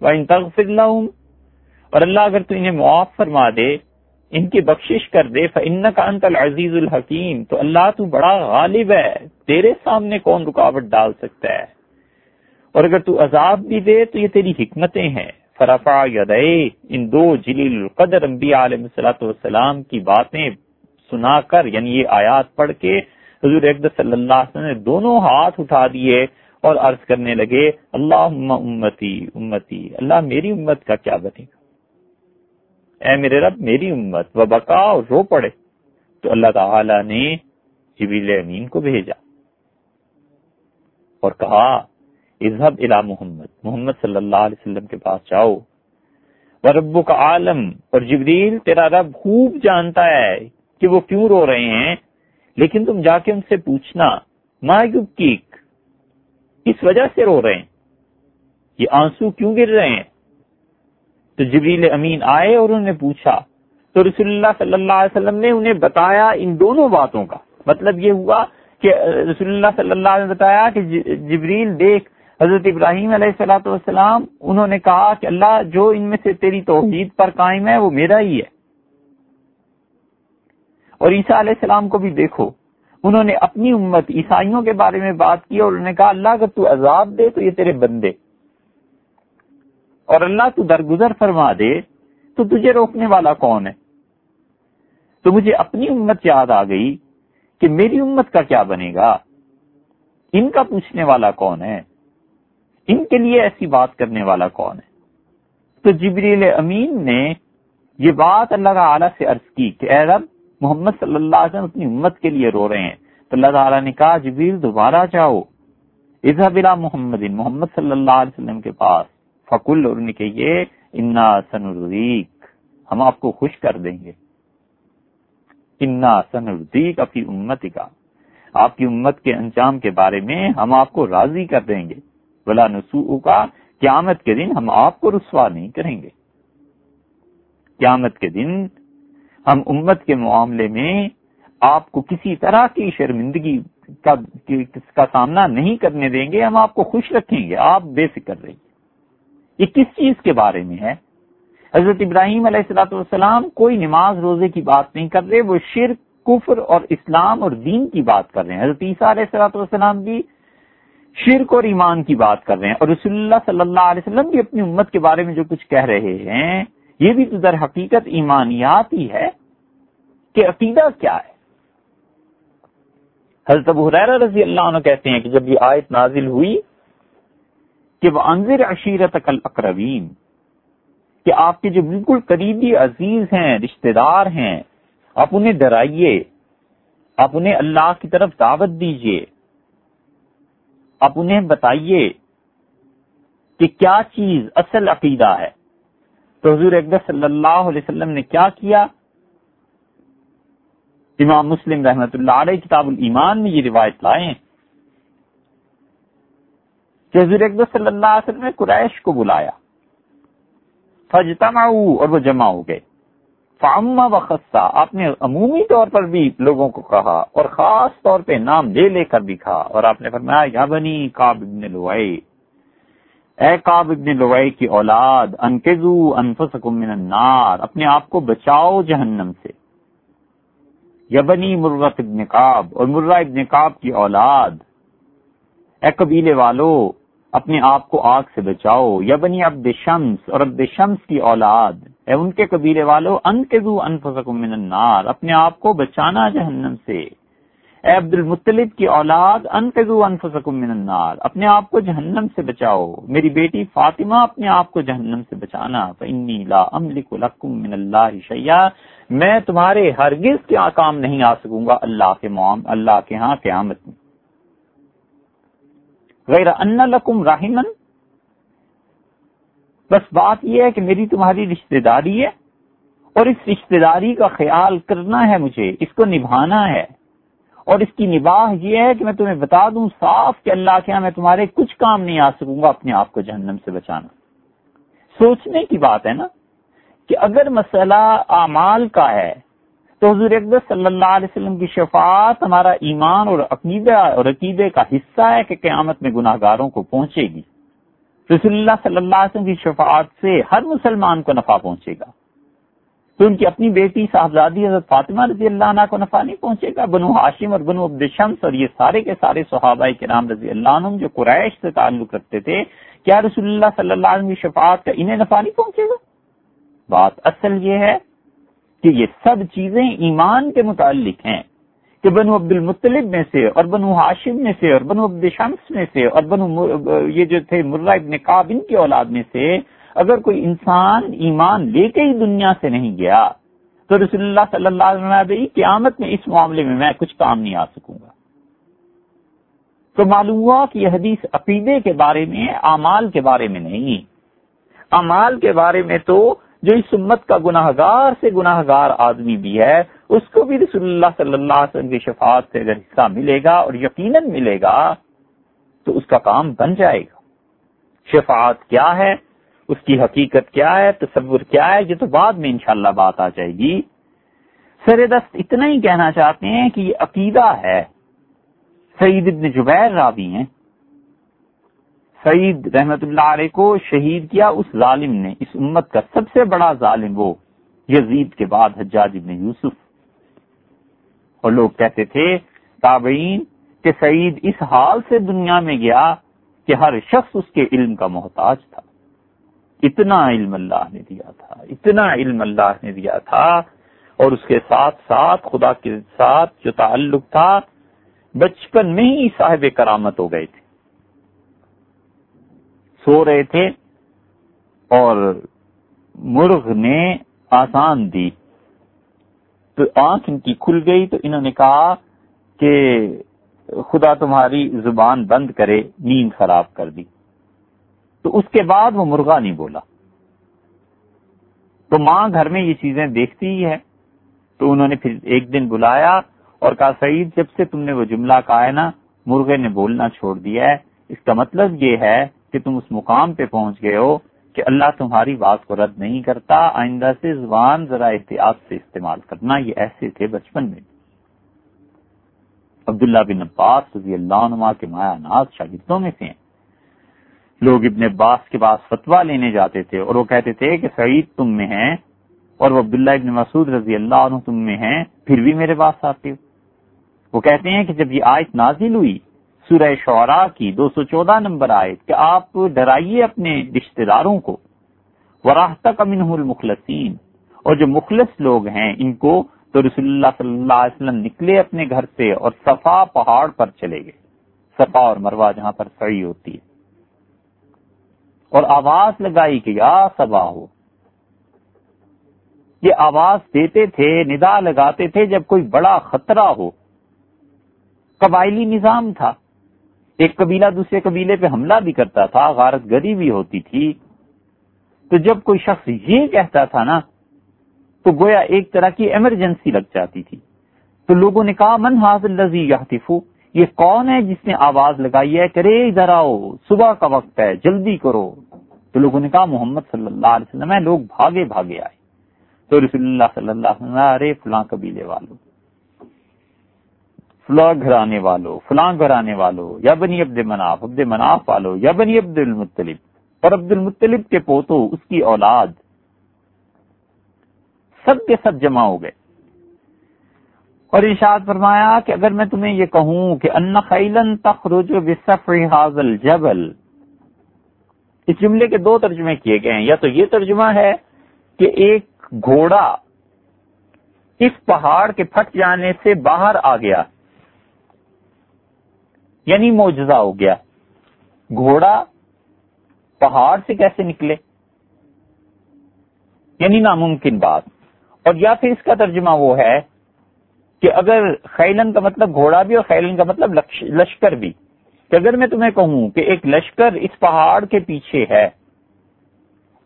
Speaker 1: وَإِن تَغْفِرْ لَهُمْ، اور اللہ اگر تو انہیں معاف فرما دے ان کی بخشش کر دے، فَإِنَّكَ أَنْتَ الْعَزِيزُ الْحَكِيمُ۔ تو اللہ تو بڑا غالب ہے، تیرے سامنے کون رکاوٹ ڈال سکتا ہے؟ اور اگر تو عذاب بھی دے، تو یہ تیری حکمتیں ہیں۔ فرفا یدے ان دو جلیل القدر انبیاء علیہ صلاحت والسلام کی باتیں سنا کر یعنی یہ آیات پڑھ کے حضور اقدس صلی اللہ علیہ وسلم نے دونوں ہاتھ اٹھا دیے اور عرض کرنے لگے اللہ امتی امتی، اللہ میری امت کا کیا بنے گا؟ اے میرے رب، میری امت و بقا اور رو پڑے۔ تو اللہ تعالی نے جبیل امین کو بھیجا اور کہا اظہب الى محمد محمد صلی اللہ علیہ وسلم کے پاس جاؤ۔ و کا عالم، اور جبریل تیرا رب خوب جانتا ہے کہ وہ کیوں رو رہے ہیں، لیکن تم جا کے ان سے پوچھنا۔ ما یبکیک اس وجہ سے رو رہے ہیں؟ یہ آنسو کیوں گر رہے ہیں؟ تو جبریل امین آئے اور انہوں نے پوچھا، تو رسول اللہ صلی اللہ علیہ وسلم نے انہیں بتایا ان دونوں باتوں کا۔ مطلب یہ ہوا کہ رسول اللہ صلی اللہ علیہ بتایا کہ جبریل دیکھ، حضرت ابراہیم علیہ السلاۃ والسلام، انہوں نے کہا کہ اللہ جو ان میں سے تیری توحید پر قائم ہے وہ میرا ہی ہے۔ اور عیسیٰ علیہ السلام کو بھی دیکھو، انہوں نے اپنی امت عیسائیوں کے بارے میں بات کی اور انہوں نے کہا، اللہ اگر تو عذاب دے تو یہ تیرے بندے۔ اور اللہ تو درگزر فرما دے تو تجھے روکنے والا کون ہے؟ تو مجھے اپنی امت یاد آ گئی کہ میری امت کا کیا بنے گا؟ ان کا پوچھنے والا کون ہے؟ ان کے لیے ایسی بات کرنے والا کون ہے؟ تو جبریل امین نے یہ بات اللہ تعالی سے عرض کی کہ اے رب، محمد صلی اللہ علیہ وسلم اپنی امت کے لیے رو رہے ہیں۔ تو اللہ تعالیٰ نے کہا، جبریل، دوبارہ جاؤ۔ بلا محمد محمد صلی اللہ علیہ وسلم کے پاس۔ فکل اور نے کہیے انا سنردیک ہم آپ کو خوش کر دیں گے۔ انا سنردیک اپنی امت کا، آپ کی امت کے انجام کے بارے میں ہم آپ کو راضی کر دیں گے۔ بلا نسو کا قیامت کے دن ہم آپ کو رسوا نہیں کریں گے۔ قیامت کے دن ہم امت کے معاملے میں آپ کو کسی طرح کی شرمندگی کا کا سامنا نہیں کرنے دیں گے، ہم آپ کو خوش رکھیں گے۔ آپ بے فکر رہیے۔ یہ کس چیز کے بارے میں ہے؟ حضرت ابراہیم علیہ السلاۃ والسلام کوئی نماز روزے کی بات نہیں کر رہے، وہ شرک، کفر اور اسلام اور دین کی بات کر رہے ہیں۔ حضرت عیسیٰ علیہ السلاۃ والسلام بھی شرک اور ایمان کی بات کر رہے ہیں۔ اور رسول اللہ صلی اللہ علیہ وسلم بھی اپنی امت کے بارے میں جو کچھ کہہ رہے ہیں، یہ بھی تو در حقیقت ایمانیات ہی ہے کہ عقیدہ کیا ہے۔ حضرت ابو حریر رضی اللہ عنہ کہتے ہیں کہ جب یہ آیت نازل ہوئی کہ وہ انضر عشیرت اقربین کہ آپ کے جو بالکل قریبی عزیز ہیں، رشتہ دار ہیں، آپ انہیں ڈرائیے، آپ انہیں اللہ کی طرف دعوت دیجیے آپ انہیں بتائیے کہ کیا چیز اصل عقیدہ ہے۔ تو حضور اکبر صلی اللہ علیہ وسلم نے کیا کیا؟ امام مسلم رحمت اللہ علیہ کتاب الایمان میں یہ روایت لائے کہ حضور اقدس صلی اللہ علیہ وسلم نے قریش کو بلایا۔ فجتما اور وہ جمع ہو گئے۔ فاما و خصہ آپ نے عمومی طور پر بھی لوگوں کو کہا اور خاص طور پہ نام لے لے کر بھی کہا اور آپ نے فرمایا، یا بنی کاب ابن لوائی اے کاب ابن لوائی کی اولاد انکزو انفسکم من النار، اپنے آپ کو بچاؤ جہنم سے۔ یا بنی مرغت ابن کاب اور مرہ ابن کاب کی اولاد۔ اے قبیلے والو اپنے آپ کو آگ سے بچاؤ۔ یا بنی عبد شمس اور عبد شمس کی اولاد۔ اے ان کے قبیلے والو ان کے من النار۔ اپنے آپ کو بچانا جہنم سے۔ اے عبد المطلب کی اولاد ان کے من النار۔ اپنے آپ کو جہنم سے بچاؤ۔ میری بیٹی فاطمہ، اپنے آپ کو جہنم سے بچانا۔ فانی لا املک لکم من اللہ شیئا میں تمہارے ہرگز کے کام نہیں آ سکوں گا۔ اللہ کے معام، اللہ کے ہاں قیامت میں۔ غیر ان لکم راہمن۔ بس بات یہ ہے کہ میری تمہاری رشتہ داری ہے اور اس رشتہ داری کا خیال کرنا ہے مجھے، اس کو نبھانا ہے۔ اور اس کی نباہ یہ ہے کہ میں تمہیں بتا دوں صاف کہ اللہ کے ہاں میں تمہارے کچھ کام نہیں آ سکوں گا اپنے آپ کو جہنم سے بچانا۔ سوچنے کی بات ہے نا کہ اگر مسئلہ اعمال کا ہے تو حضور اقدس صلی اللہ علیہ وسلم کی شفاعت ہمارا ایمان اور عقیدہ اور عقیدے کا حصہ ہے کہ قیامت میں گناہ گاروں کو پہنچے گی۔ رسول اللہ صلی اللہ علیہ وسلم کی شفاعت سے ہر مسلمان کو نفع پہنچے گا۔ تو ان کی اپنی بیٹی صاحبزادی حضرت فاطمہ رضی اللہ عنہ کو نفع نہیں پہنچے گا۔ بنو ہاشم اور بنو عبد شمس اور یہ سارے کے سارے صحابہ کے نام رضی اللہ عنہ جو قریش سے تعلق رکھتے تھے، کیا رسول اللہ صلی اللہ علیہ وسلم کی شفاعت کا انہیں نفع نہیں پہنچے گا؟ بات اصل یہ ہے کہ یہ سب چیزیں ایمان کے متعلق ہیں کہ بنو عبد المطلب میں سے اور بنو ہاشم میں سے اور بنو عبد شمس میں سے اور بنو مر... یہ جو تھے مرہ ابن کابن کی اولاد میں سے اگر کوئی انسان ایمان لے کے ہی دنیا سے نہیں گیا تو رسول اللہ صلی اللہ علیہ وسلم قیامت میں اس معاملے میں میں کچھ کام نہیں آ سکوں گا۔ تو معلوم ہوا کہ یہ حدیث عقیدے کے بارے میں اعمال کے بارے میں نہیں۔ امال کے بارے میں تو جو اس امت کا گناہ گار سے گناہ گار آدمی بھی ہے، اس کو بھی رسول اللہ صلی اللہ علیہ وسلم کی شفاعت سے اگر حصہ ملے گا اور یقیناً ملے گا، تو اس کا کام بن جائے گا۔ شفاعت کیا ہے؟ اس کی حقیقت کیا ہے؟ تصور کیا ہے؟ یہ تو بعد میں انشاءاللہ بات آ جائے گی۔ سر دست اتنا ہی کہنا چاہتے ہیں کہ یہ عقیدہ ہے۔ سعید ابن جبیر راوی ہیں۔ سعید رحمت اللہ علیہ کو شہید کیا اس ظالم نے، اس امت کا سب سے بڑا ظالم وہ، یزید کے بعد حجاج ابن یوسف۔ اور لوگ کہتے تھے، تابعین، کہ سعید اس حال سے دنیا میں گیا کہ ہر شخص اس کے علم کا محتاج تھا۔ اتنا علم اللہ نے دیا تھا، اتنا علم اللہ نے دیا تھا۔ اور اس کے ساتھ ساتھ خدا کے ساتھ جو تعلق تھا، بچپن میں ہی صاحب کرامت ہو گئے تھے۔ سو رہے تھے اور مرغ نے آسان دی۔ تو آنکھ ان کی کھل گئی تو انہوں نے کہا کہ خدا تمہاری زبان بند کرے، نیند خراب کر دی۔ تو اس کے بعد وہ مرغا نہیں بولا۔ تو ماں گھر میں یہ چیزیں دیکھتی ہی ہے۔ تو انہوں نے پھر ایک دن بلایا اور کہا، سعید، جب سے تم نے وہ جملہ کہا ہے نا، مرغے نے بولنا چھوڑ دیا ہے، اس کا مطلب یہ ہے کہ تم اس مقام پہ پہنچ گئے ہو کہ اللہ تمہاری بات کو رد نہیں کرتا، آئندہ سے زبان ذرا احتیاط سے استعمال کرنا، یہ ایسے تھے بچپن میں۔ عبداللہ بن عباس رضی اللہ عنہ کے مایا ناز شاگردوں میں سے ہیں لوگ ابن عباس کے پاس فتوا لینے جاتے تھے اور وہ کہتے تھے کہ سعید تم میں ہیں اور وہ عبداللہ ابن مسعود رضی اللہ عنہ تم میں ہیں، پھر بھی میرے پاس آتے ہو۔ وہ کہتے ہیں کہ جب یہ آیت نازل ہوئی سورہ شعراء کی دو سو چودہ نمبر آئے کہ آپ ڈرائیے اپنے رشتے داروں کو۔ وراہ تک امن المخلصین اور جو مخلص لوگ ہیں ان کو تو رسول اللہ صلی اللہ علیہ وسلم نکلے اپنے گھر سے اور صفا پہاڑ پر چلے گئے۔ صفا اور مروا جہاں پر سڑی ہوتی ہے۔ اور آواز لگائی کہ یا سبا ہو۔ یہ آواز دیتے تھے، ندا لگاتے تھے جب کوئی بڑا خطرہ ہو۔ قبائلی نظام تھا۔ ایک قبیلہ دوسرے قبیلے پہ حملہ بھی کرتا تھا، غارت گری بھی ہوتی تھی۔ تو جب کوئی شخص یہ کہتا تھا نا، تو گویا ایک طرح کی ایمرجنسی لگ جاتی تھی۔ تو لوگوں نے کہا، من حاضل لذی یاتفو یہ کون ہے جس نے آواز لگائی ہے؟ کرے ادھر آؤ صبح کا وقت ہے، جلدی کرو۔ تو لوگوں نے کہا، محمد صلی اللہ علیہ وسلم ہے، لوگ بھاگے بھاگے آئے۔ تو رسول اللہ صلی اللہ علیہ وسلم ارے فلاں قبیلے والوں فلاں گھرانے والوں فلاں گھرانے والوں یا بنی عبد مناف عبد مناف والو، یا بنی عبد المطلب، اور عبد المطلب کے پوتو اس کی اولاد، سب کے سب جمع ہو گئے۔ اور ارشاد فرمایا کہ اگر میں تمہیں یہ کہوں کہ ان خیلن تخرج بسفر حاضل جبل اس جملے کے دو ترجمے کیے گئے ہیں۔ یا تو یہ ترجمہ ہے کہ ایک گھوڑا اس پہاڑ کے پھٹ جانے سے باہر آ گیا یعنی موجزہ ہو گیا۔ گھوڑا پہاڑ سے کیسے نکلے؟ یعنی ناممکن بات۔ اور یا پھر اس کا ترجمہ وہ ہے کہ اگر خیلن کا مطلب گھوڑا بھی اور خیلن کا مطلب لشکر بھی۔ کہ اگر میں تمہیں کہوں کہ ایک لشکر اس پہاڑ کے پیچھے ہے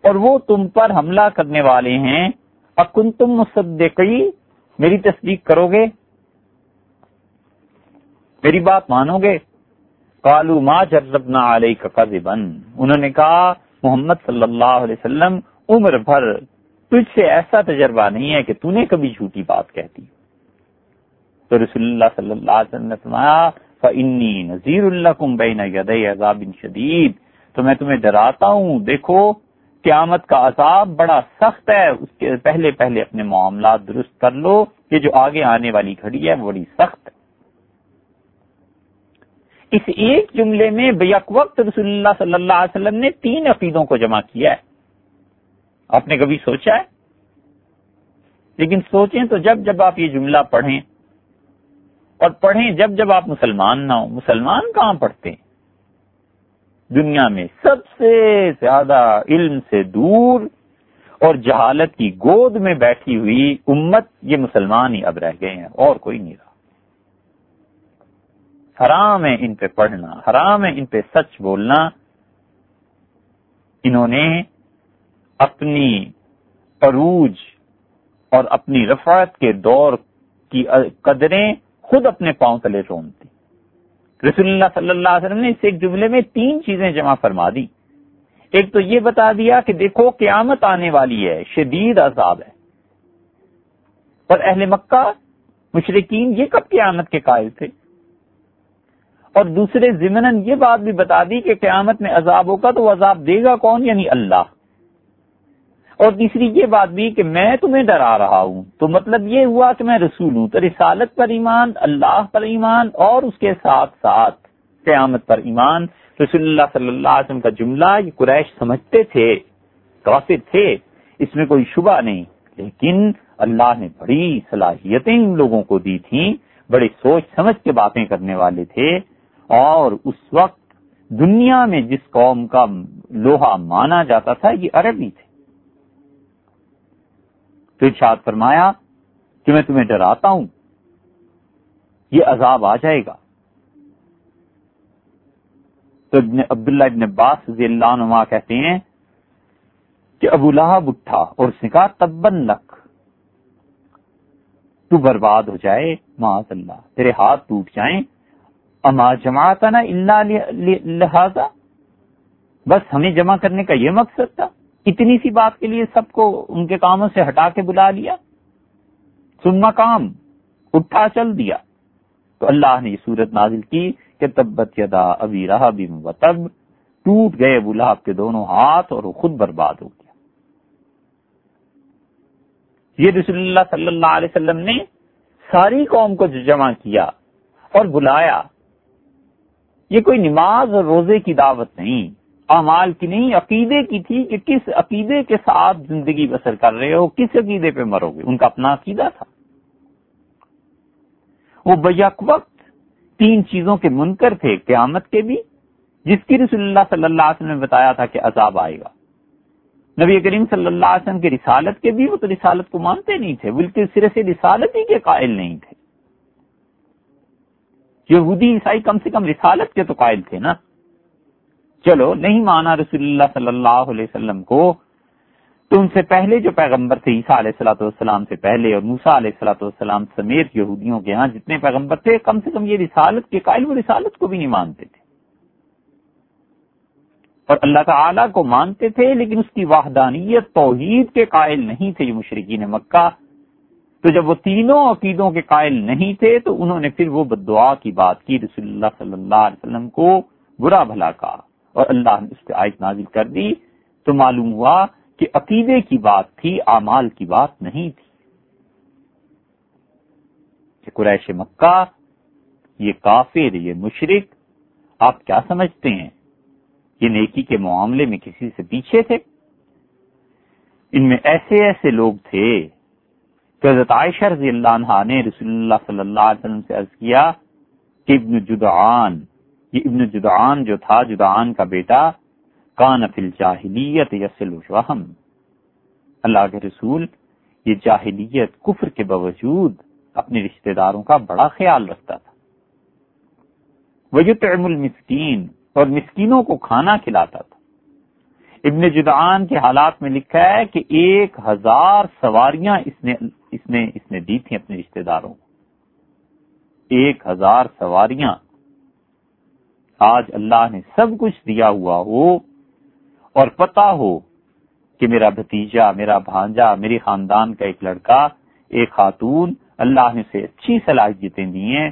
Speaker 1: اور وہ تم پر حملہ کرنے والے ہیں اکن تم مصدقی؟ میری تصدیق کرو گے؟ میری بات مانو گے؟ کالو ما جربنا علیہ کا انہوں نے کہا، محمد صلی اللہ علیہ وسلم، عمر بھر تجھ سے ایسا تجربہ نہیں ہے کہ تو نے کبھی جھوٹی بات کہتی تو رسول اللہ صلی اللہ علیہ وسلم نے فرمایا فنی نذیر اللہ کم بین عذاب شدید تو میں تمہیں ڈراتا ہوں، دیکھو، قیامت کا عذاب بڑا سخت ہے۔ اس کے پہلے پہلے اپنے معاملات درست کر لو، یہ جو آگے آنے والی گھڑی ہے، وہ بڑی سخت ہے۔ اس ایک جملے میں بیک وقت رسول اللہ صلی اللہ علیہ وسلم نے تین عقیدوں کو جمع کیا ہے۔ آپ نے کبھی سوچا ہے؟ لیکن سوچیں تو جب جب آپ یہ جملہ پڑھیں، اور پڑھیں جب جب آپ مسلمان نہ ہوں، مسلمان کہاں پڑھتے ہیں؟ دنیا میں سب سے زیادہ علم سے دور اور جہالت کی گود میں بیٹھی ہوئی امت یہ مسلمان ہی اب رہ گئے ہیں، اور کوئی نہیں رہا۔ حرام ہے ان پہ پڑھنا، حرام ہے ان پہ سچ بولنا۔ انہوں نے اپنی عروج اور اپنی رفعت کے دور کی قدریں خود اپنے پاؤں تلے رونتی۔ رسول اللہ صلی اللہ علیہ وسلم نے اس ایک جملے میں تین چیزیں جمع فرما دی۔ ایک تو یہ بتا دیا کہ دیکھو قیامت آنے والی ہے، شدید عذاب ہے۔ اور اہل مکہ مشرقین یہ کب قیامت کے قائل تھے؟ اور دوسرے ضمن یہ بات بھی بتا دی کہ قیامت میں عذاب ہوگا تو وہ عذاب دے گا کون؟ یعنی اللہ. اور تیسری یہ بات بھی کہ میں تمہیں ڈرا رہا ہوں. تو مطلب یہ ہوا کہ میں رسول ہوں. تو رسالت پر ایمان، اللہ پر ایمان اور اس کے ساتھ ساتھ قیامت پر ایمان. رسول اللہ صلی اللہ علیہ وسلم کا جملہ، یہ قریش سمجھتے تھے، کافر تھے، اس میں کوئی شبہ نہیں. لیکن اللہ نے بڑی صلاحیتیں ان لوگوں کو دی تھیں بڑی سوچ سمجھ کے باتیں کرنے والے تھے. اور اس وقت دنیا میں جس قوم کا لوہا مانا جاتا تھا، یہ عربی تھے۔ تو ارشاد فرمایا، کہ میں تمہیں ڈراتا ہوں، یہ عذاب آ جائے گا۔ تو ابن عبداللہ ابن عباس رضی اللہ عنہ کہتے ہیں کہ ابو لہب اٹھا اور اس نے کہا تبن لکھ تو برباد ہو جائے، معاذ اللہ، تیرے ہاتھ ٹوٹ جائیں اما جماعت نا اللہ لہذا؟ بس ہمیں جمع کرنے کا یہ مقصد تھا۔ اتنی سی بات کے لیے سب کو ان کے کاموں سے ہٹا کے بلا لیا۔ سنما کام اٹھا، چل دیا۔ تو اللہ نے یہ صورت نازل کی کہ تبت یدا ابھی رہا بھی تب ٹوٹ گئے بلاب کے دونوں ہاتھ اور وہ خود برباد ہو گیا۔ یہ رسول اللہ صلی اللہ علیہ وسلم نے ساری قوم کو جمع کیا اور بلایا۔ یہ کوئی نماز اور روزے کی دعوت نہیں۔ اعمال کی نہیں، عقیدے کی تھی کہ کس عقیدے کے ساتھ زندگی بسر کر رہے ہو، کس عقیدے پہ مرو گے؟ ان کا اپنا عقیدہ تھا۔ وہ بیک وقت تین چیزوں کے منکر تھے، قیامت کے بھی، جس کی رسول اللہ صلی اللہ علیہ وسلم نے بتایا تھا کہ عذاب آئے گا۔ نبی کریم صلی اللہ علیہ وسلم کے رسالت کے بھی وہ تو رسالت کو مانتے نہیں تھے، بلکہ سرے سے رسالت ہی کے قائل نہیں تھے۔ یہودی عیسائی کم سے کم رسالت کے تو قائل تھے نا۔ چلو، نہیں مانا رسول اللہ صلی اللہ علیہ وسلم کو۔ تو ان سے پہلے جو پیغمبر تھے، عیسیٰ علیہ السلاۃ والسلام سے پہلے اور موسا علیہ السلاۃ والسلام سمیت یہودیوں کے ہاں جتنے پیغمبر تھے، کم سے کم یہ رسالت کے قائل و رسالت کو بھی نہیں مانتے تھے۔ اور اللہ تعالی کو مانتے تھے، لیکن اس کی واحدانیت توحید کے قائل نہیں تھے یہ مشرقین مکہ۔ تو جب وہ تینوں عقیدوں کے قائل نہیں تھے تو انہوں نے پھر وہ بدعا کی بات کی، رسول اللہ صلی اللہ علیہ وسلم کو برا بھلا کہا اور اللہ نے اس پہ آیت نازل کر دی۔ تو معلوم ہوا کہ عقیدے کی بات تھی، اعمال کی بات نہیں تھی۔ کہ قریش مکہ، یہ کافر، یہ مشرق آپ کیا سمجھتے ہیں؟ یہ نیکی کے معاملے میں کسی سے پیچھے تھے؟ ان میں ایسے ایسے لوگ تھے کہ حضرت عائشہ رضی اللہ عنہ نے رسول اللہ صلی اللہ علیہ وسلم سے عرض کیا کہ ابن جدعان، یہ ابن جدعان جو تھا، جدعان کا بیٹا، کان فل جاہلیت یسل وہم اللہ کے رسول، یہ جاہلیت کفر کے باوجود اپنے رشتہ داروں کا بڑا خیال رکھتا تھا۔ وجم المسکین، اور مسکینوں کو کھانا کھلاتا تھا۔ ابن جدعان کے حالات میں لکھا ہے کہ ایک ہزار سواریاں اس نے اس نے اس نے دی تھی اپنے رشتہ داروں کو۔ ایک ہزار سواریاں۔ آج اللہ نے سب کچھ دیا ہوا ہو اور پتا ہو کہ میرا بھتیجا، میرا بھانجا، میری خاندان کا ایک لڑکا، ایک خاتون اللہ نے اسے اچھی صلاحیتیں دی ہیں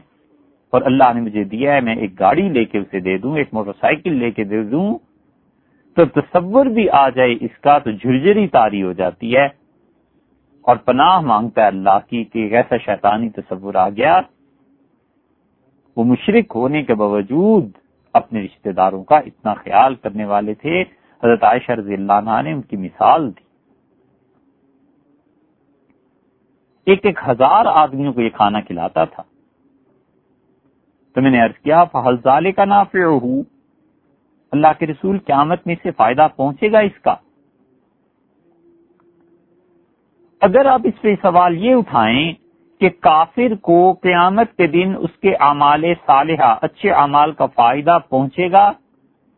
Speaker 1: اور اللہ نے مجھے دیا ہے، میں ایک گاڑی لے کے اسے دے دوں، ایک موٹر سائیکل لے کے دے دوں۔ تو تصور بھی آ جائے اس کا تو جھرجری تاری ہو جاتی ہے۔ اور پناہ مانگتا ہے اللہ کی کہ ایسا شیطانی تصور آ گیا وہ مشرق ہونے کے باوجود اپنے رشتہ داروں کا اتنا خیال کرنے والے تھے۔ حضرت عائشہ رضی اللہ عنہ نے ان کی مثال دی۔ ایک ایک ہزار آدمیوں کو یہ کھانا کھلاتا تھا۔ تو میں نے عرض کیا فضالے کا نافع ہوں اللہ کے رسول قیامت میں سے فائدہ پہنچے گا اس کا؟ اگر آپ اس پہ سوال یہ اٹھائیں کہ کافر کو قیامت کے دن اس کے اعمال صالحہ، اچھے اعمال کا فائدہ پہنچے گا،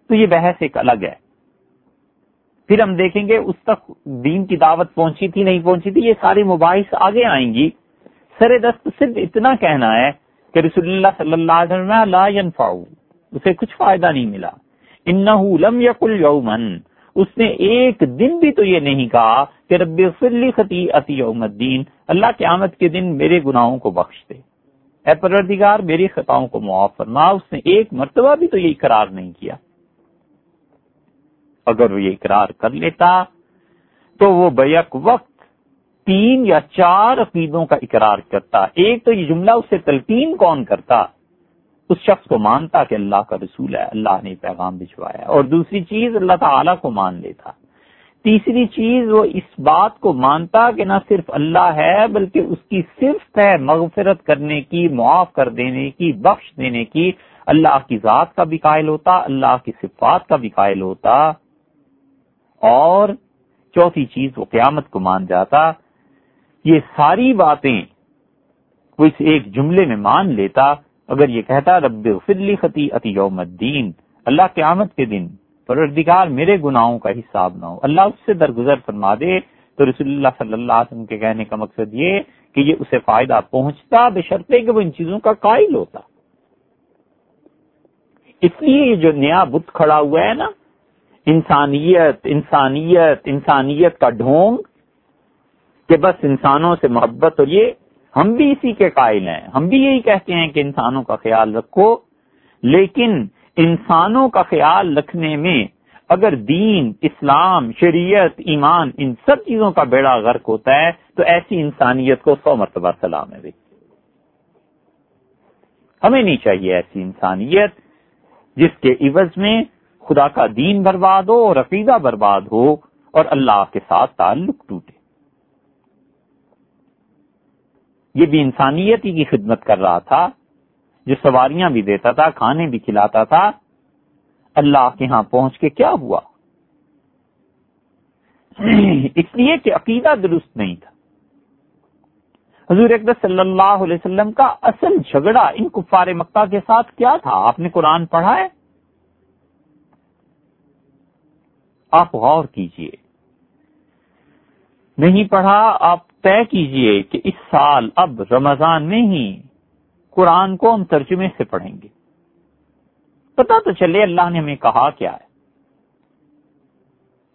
Speaker 1: تو یہ بحث ایک الگ ہے۔ پھر ہم دیکھیں گے اس تک دین کی دعوت پہنچی تھی، نہیں پہنچی تھی، یہ ساری مباحث آگے آئیں گی۔ سر دست صرف اتنا کہنا ہے کہ رسول اللہ صلی اللہ علیہ وسلم لا ينفعو اسے کچھ فائدہ نہیں ملا۔ انہو لم یقل یومن اس نے ایک دن بھی تو یہ نہیں کہا کہ رب فلی خطی عطی یوم الدین، اللہ کے آمد کے دن میرے گناہوں کو بخش دے۔ اے پروردگار، میری خطاؤں کو معاف فرما، اس نے ایک مرتبہ بھی تو یہ اقرار نہیں کیا۔ اگر وہ یہ اقرار کر لیتا تو وہ بیک وقت تین یا چار عقیدوں کا اقرار کرتا۔ ایک تو یہ جملہ اس سے تلقین کون کرتا؟ اس شخص کو مانتا کہ اللہ کا رسول ہے، اللہ نے پیغام بھجوایا اور دوسری چیز، اللہ تعالی کو مان لیتا۔ تیسری چیز، وہ اس بات کو مانتا کہ نہ صرف اللہ ہے، بلکہ اس کی صرف ہے مغفرت کرنے کی، معاف کر دینے کی، بخش دینے کی۔ اللہ کی ذات کا بھی قائل ہوتا، اللہ کی صفات کا بھی قائل ہوتا۔ اور چوتھی چیز، وہ قیامت کو مان جاتا۔ یہ ساری باتیں وہ اس ایک جملے میں مان لیتا۔ اگر یہ کہتا رب فلی خطی عطی یوم الدین، اللہ قیامت کے دن پروردگار میرے گناہوں کا حساب نہ ہو۔ اللہ اس سے درگزر فرما دے۔ تو رسول اللہ صلی اللہ علیہ وسلم کے کہنے کا مقصد یہ کہ یہ اسے فائدہ پہنچتا بشرطے کہ وہ ان چیزوں کا قائل ہوتا۔ اس لیے یہ جو نیا بت کھڑا ہوا ہے نا، انسانیت انسانیت انسانیت کا ڈھونگ کہ بس انسانوں سے محبت اور یہ ہم بھی اسی کے قائل ہیں۔ ہم بھی یہی کہتے ہیں کہ انسانوں کا خیال رکھو۔ لیکن انسانوں کا خیال رکھنے میں اگر دین، اسلام، شریعت، ایمان ان سب چیزوں کا بیڑا غرق ہوتا ہے، تو ایسی انسانیت کو سو مرتبہ سلام ہے۔ ہمیں نہیں چاہیے ایسی انسانیت جس کے عوض میں خدا کا دین برباد ہو اور عقیدہ برباد ہو اور اللہ کے ساتھ تعلق ٹوٹے۔ یہ بھی انسانیت ہی کی خدمت کر رہا تھا، جو سواریاں بھی دیتا تھا، کھانے بھی کھلاتا تھا، اللہ کے ہاں پہنچ کے کیا ہوا؟ اس لیے کہ عقیدہ درست نہیں تھا۔ حضور اکبر صلی اللہ علیہ وسلم کا اصل جھگڑا ان کفار مکہ کے ساتھ کیا تھا؟ آپ نے قرآن پڑھا ہے؟ آپ غور کیجیے۔ نہیں پڑھا، آپ طے کیجیے کہ اس سال اب رمضان میں ہی قرآن کو ہم ترجمے سے پڑھیں گے۔ پتا تو چلے، اللہ نے ہمیں کہا کیا ہے۔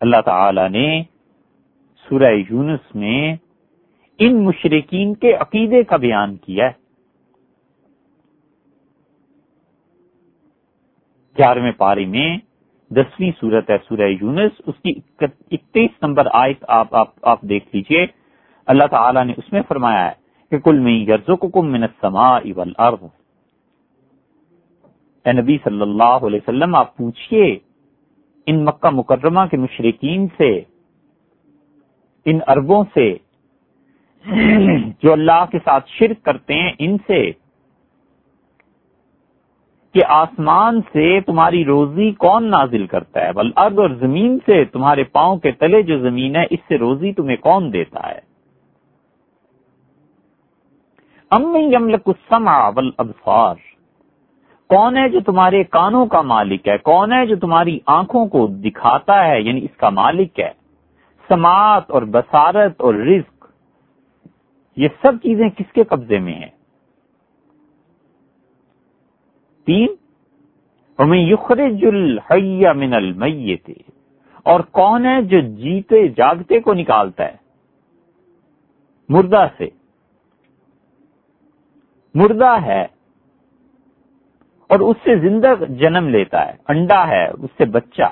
Speaker 1: اللہ تعالی نے سورہ یونس میں ان مشرقین کے عقیدے کا بیان کیا ہے۔ گیارہویں پاری میں دسویں صورت ہے سورہ یونس۔ اس کی اکتیس نمبر آیت آپ آپ, آپ دیکھ لیجیے۔ اللہ تعالی نے اس میں فرمایا ہے کہ کل میں یرزو کو کم منت سما اے نبی صلی اللہ علیہ وسلم آپ پوچھئے ان مکہ مکرمہ کے مشرقین سے ان اربوں سے جو اللہ کے ساتھ شرک کرتے ہیں ان سے کہ آسمان سے تمہاری روزی کون نازل کرتا ہے؟ بل ارد اور زمین سے تمہارے پاؤں کے تلے جو زمین ہے، اس سے روزی تمہیں کون دیتا ہے؟ السمع والابصار، کون ہے جو تمہارے کانوں کا مالک ہے؟ کون ہے جو تمہاری آنکھوں کو دکھاتا ہے؟ یعنی اس کا مالک ہے۔ سماعت اور بسارت اور رزق، یہ سب چیزیں کس کے قبضے میں ہیں؟ تین ہمیں یخرج الحی من المیت اور کون ہے جو جیتے، جاگتے کو نکالتا ہے؟ مردہ سے۔ مردہ ہے اور اس سے زندہ جنم لیتا ہے، انڈا ہے، اس سے بچہ۔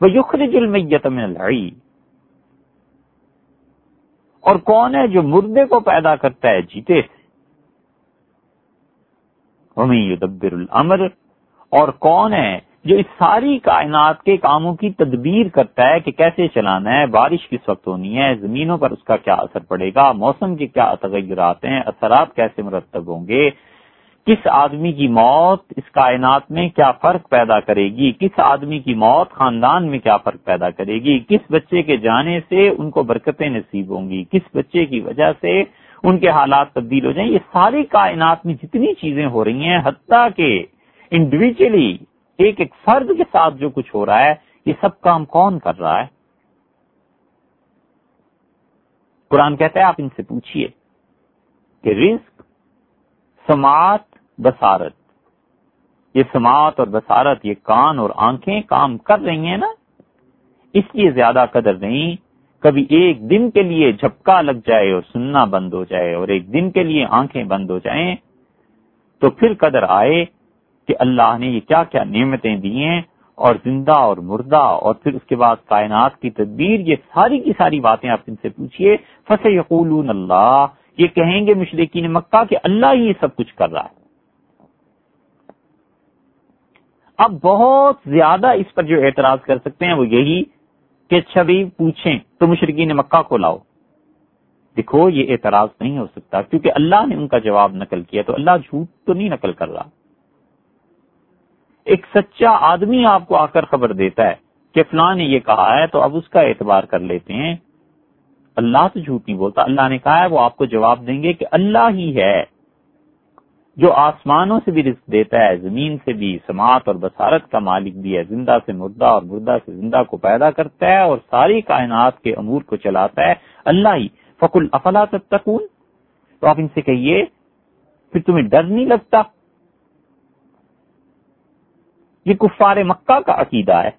Speaker 1: وہ یخرج المیت من الحی۔ اور کون ہے جو مردے کو پیدا کرتا ہے، جیتے سے۔ یدبر الامر اور کون ہے جو اس ساری کائنات کے کاموں کی تدبیر کرتا ہے کہ کیسے چلانا ہے؟ بارش کس وقت ہونی ہے؟ زمینوں پر اس کا کیا اثر پڑے گا؟ موسم کے کیا تغیرات ہیں؟ اثرات کیسے مرتب ہوں گے؟ کس آدمی کی موت اس کائنات میں کیا فرق پیدا کرے گی؟ کس آدمی کی موت خاندان میں کیا فرق پیدا کرے گی؟ کس بچے کے جانے سے ان کو برکتیں نصیب ہوں گی؟ کس بچے کی وجہ سے ان کے حالات تبدیل ہو جائیں، یہ ساری کائنات میں جتنی چیزیں ہو رہی ہیں، حتیٰ کہ انڈیویجلی ایک ایک فرد کے ساتھ جو کچھ ہو رہا ہے، یہ سب کام کون کر رہا ہے؟ قرآن کہتا ہے، آپ ان سے پوچھئے کہ رزق، سماعت بسارت یہ سماعت اور بسارت یہ کان اور آنکھیں کام کر رہی ہیں نا؟ اس لیے زیادہ قدر نہیں کبھی ایک دن کے لیے جھپکا لگ جائے اور سننا بند ہو جائے اور ایک دن کے لیے آنکھیں بند ہو جائیں، تو پھر قدر آئے کہ اللہ نے یہ کیا کیا نعمتیں دی ہیں اور زندہ اور مردہ اور پھر اس کے بعد کائنات کی تدبیر، یہ ساری کی ساری باتیں آپ ان سے پوچھیے فص یقول اللہ یہ کہیں گے مشرقین مکہ کہ اللہ ہی یہ سب کچھ کر رہا ہے۔ اب بہت زیادہ اس پر جو اعتراض کر سکتے ہیں وہ یہی کہ چھوی پوچھیں تو مشرقین مکہ کو لاؤ۔ دیکھو، یہ اعتراض نہیں ہو سکتا۔ کیونکہ اللہ نے ان کا جواب نقل کیا تو اللہ جھوٹ تو نہیں نقل کر رہا۔ ایک سچا آدمی آپ کو آ کر خبر دیتا ہے کہ فلاں نے یہ کہا ہے تو اب اس کا اعتبار کر لیتے ہیں۔ اللہ تو جھوٹ نہیں بولتا۔ اللہ نے کہا ہے وہ آپ کو جواب دیں گے کہ اللہ ہی ہے۔ جو آسمانوں سے بھی رزق دیتا ہے، زمین سے بھی، سماعت اور بسارت کا مالک بھی ہے، زندہ سے مردہ اور مردہ سے زندہ کو پیدا کرتا ہے اور ساری کائنات کے امور کو چلاتا ہے۔ اللہ ہی۔ فکل افلا تتقون؟ تو آپ ان سے کہیے، پھر تمہیں ڈر نہیں لگتا؟ یہ کفار مکہ کا عقیدہ ہے۔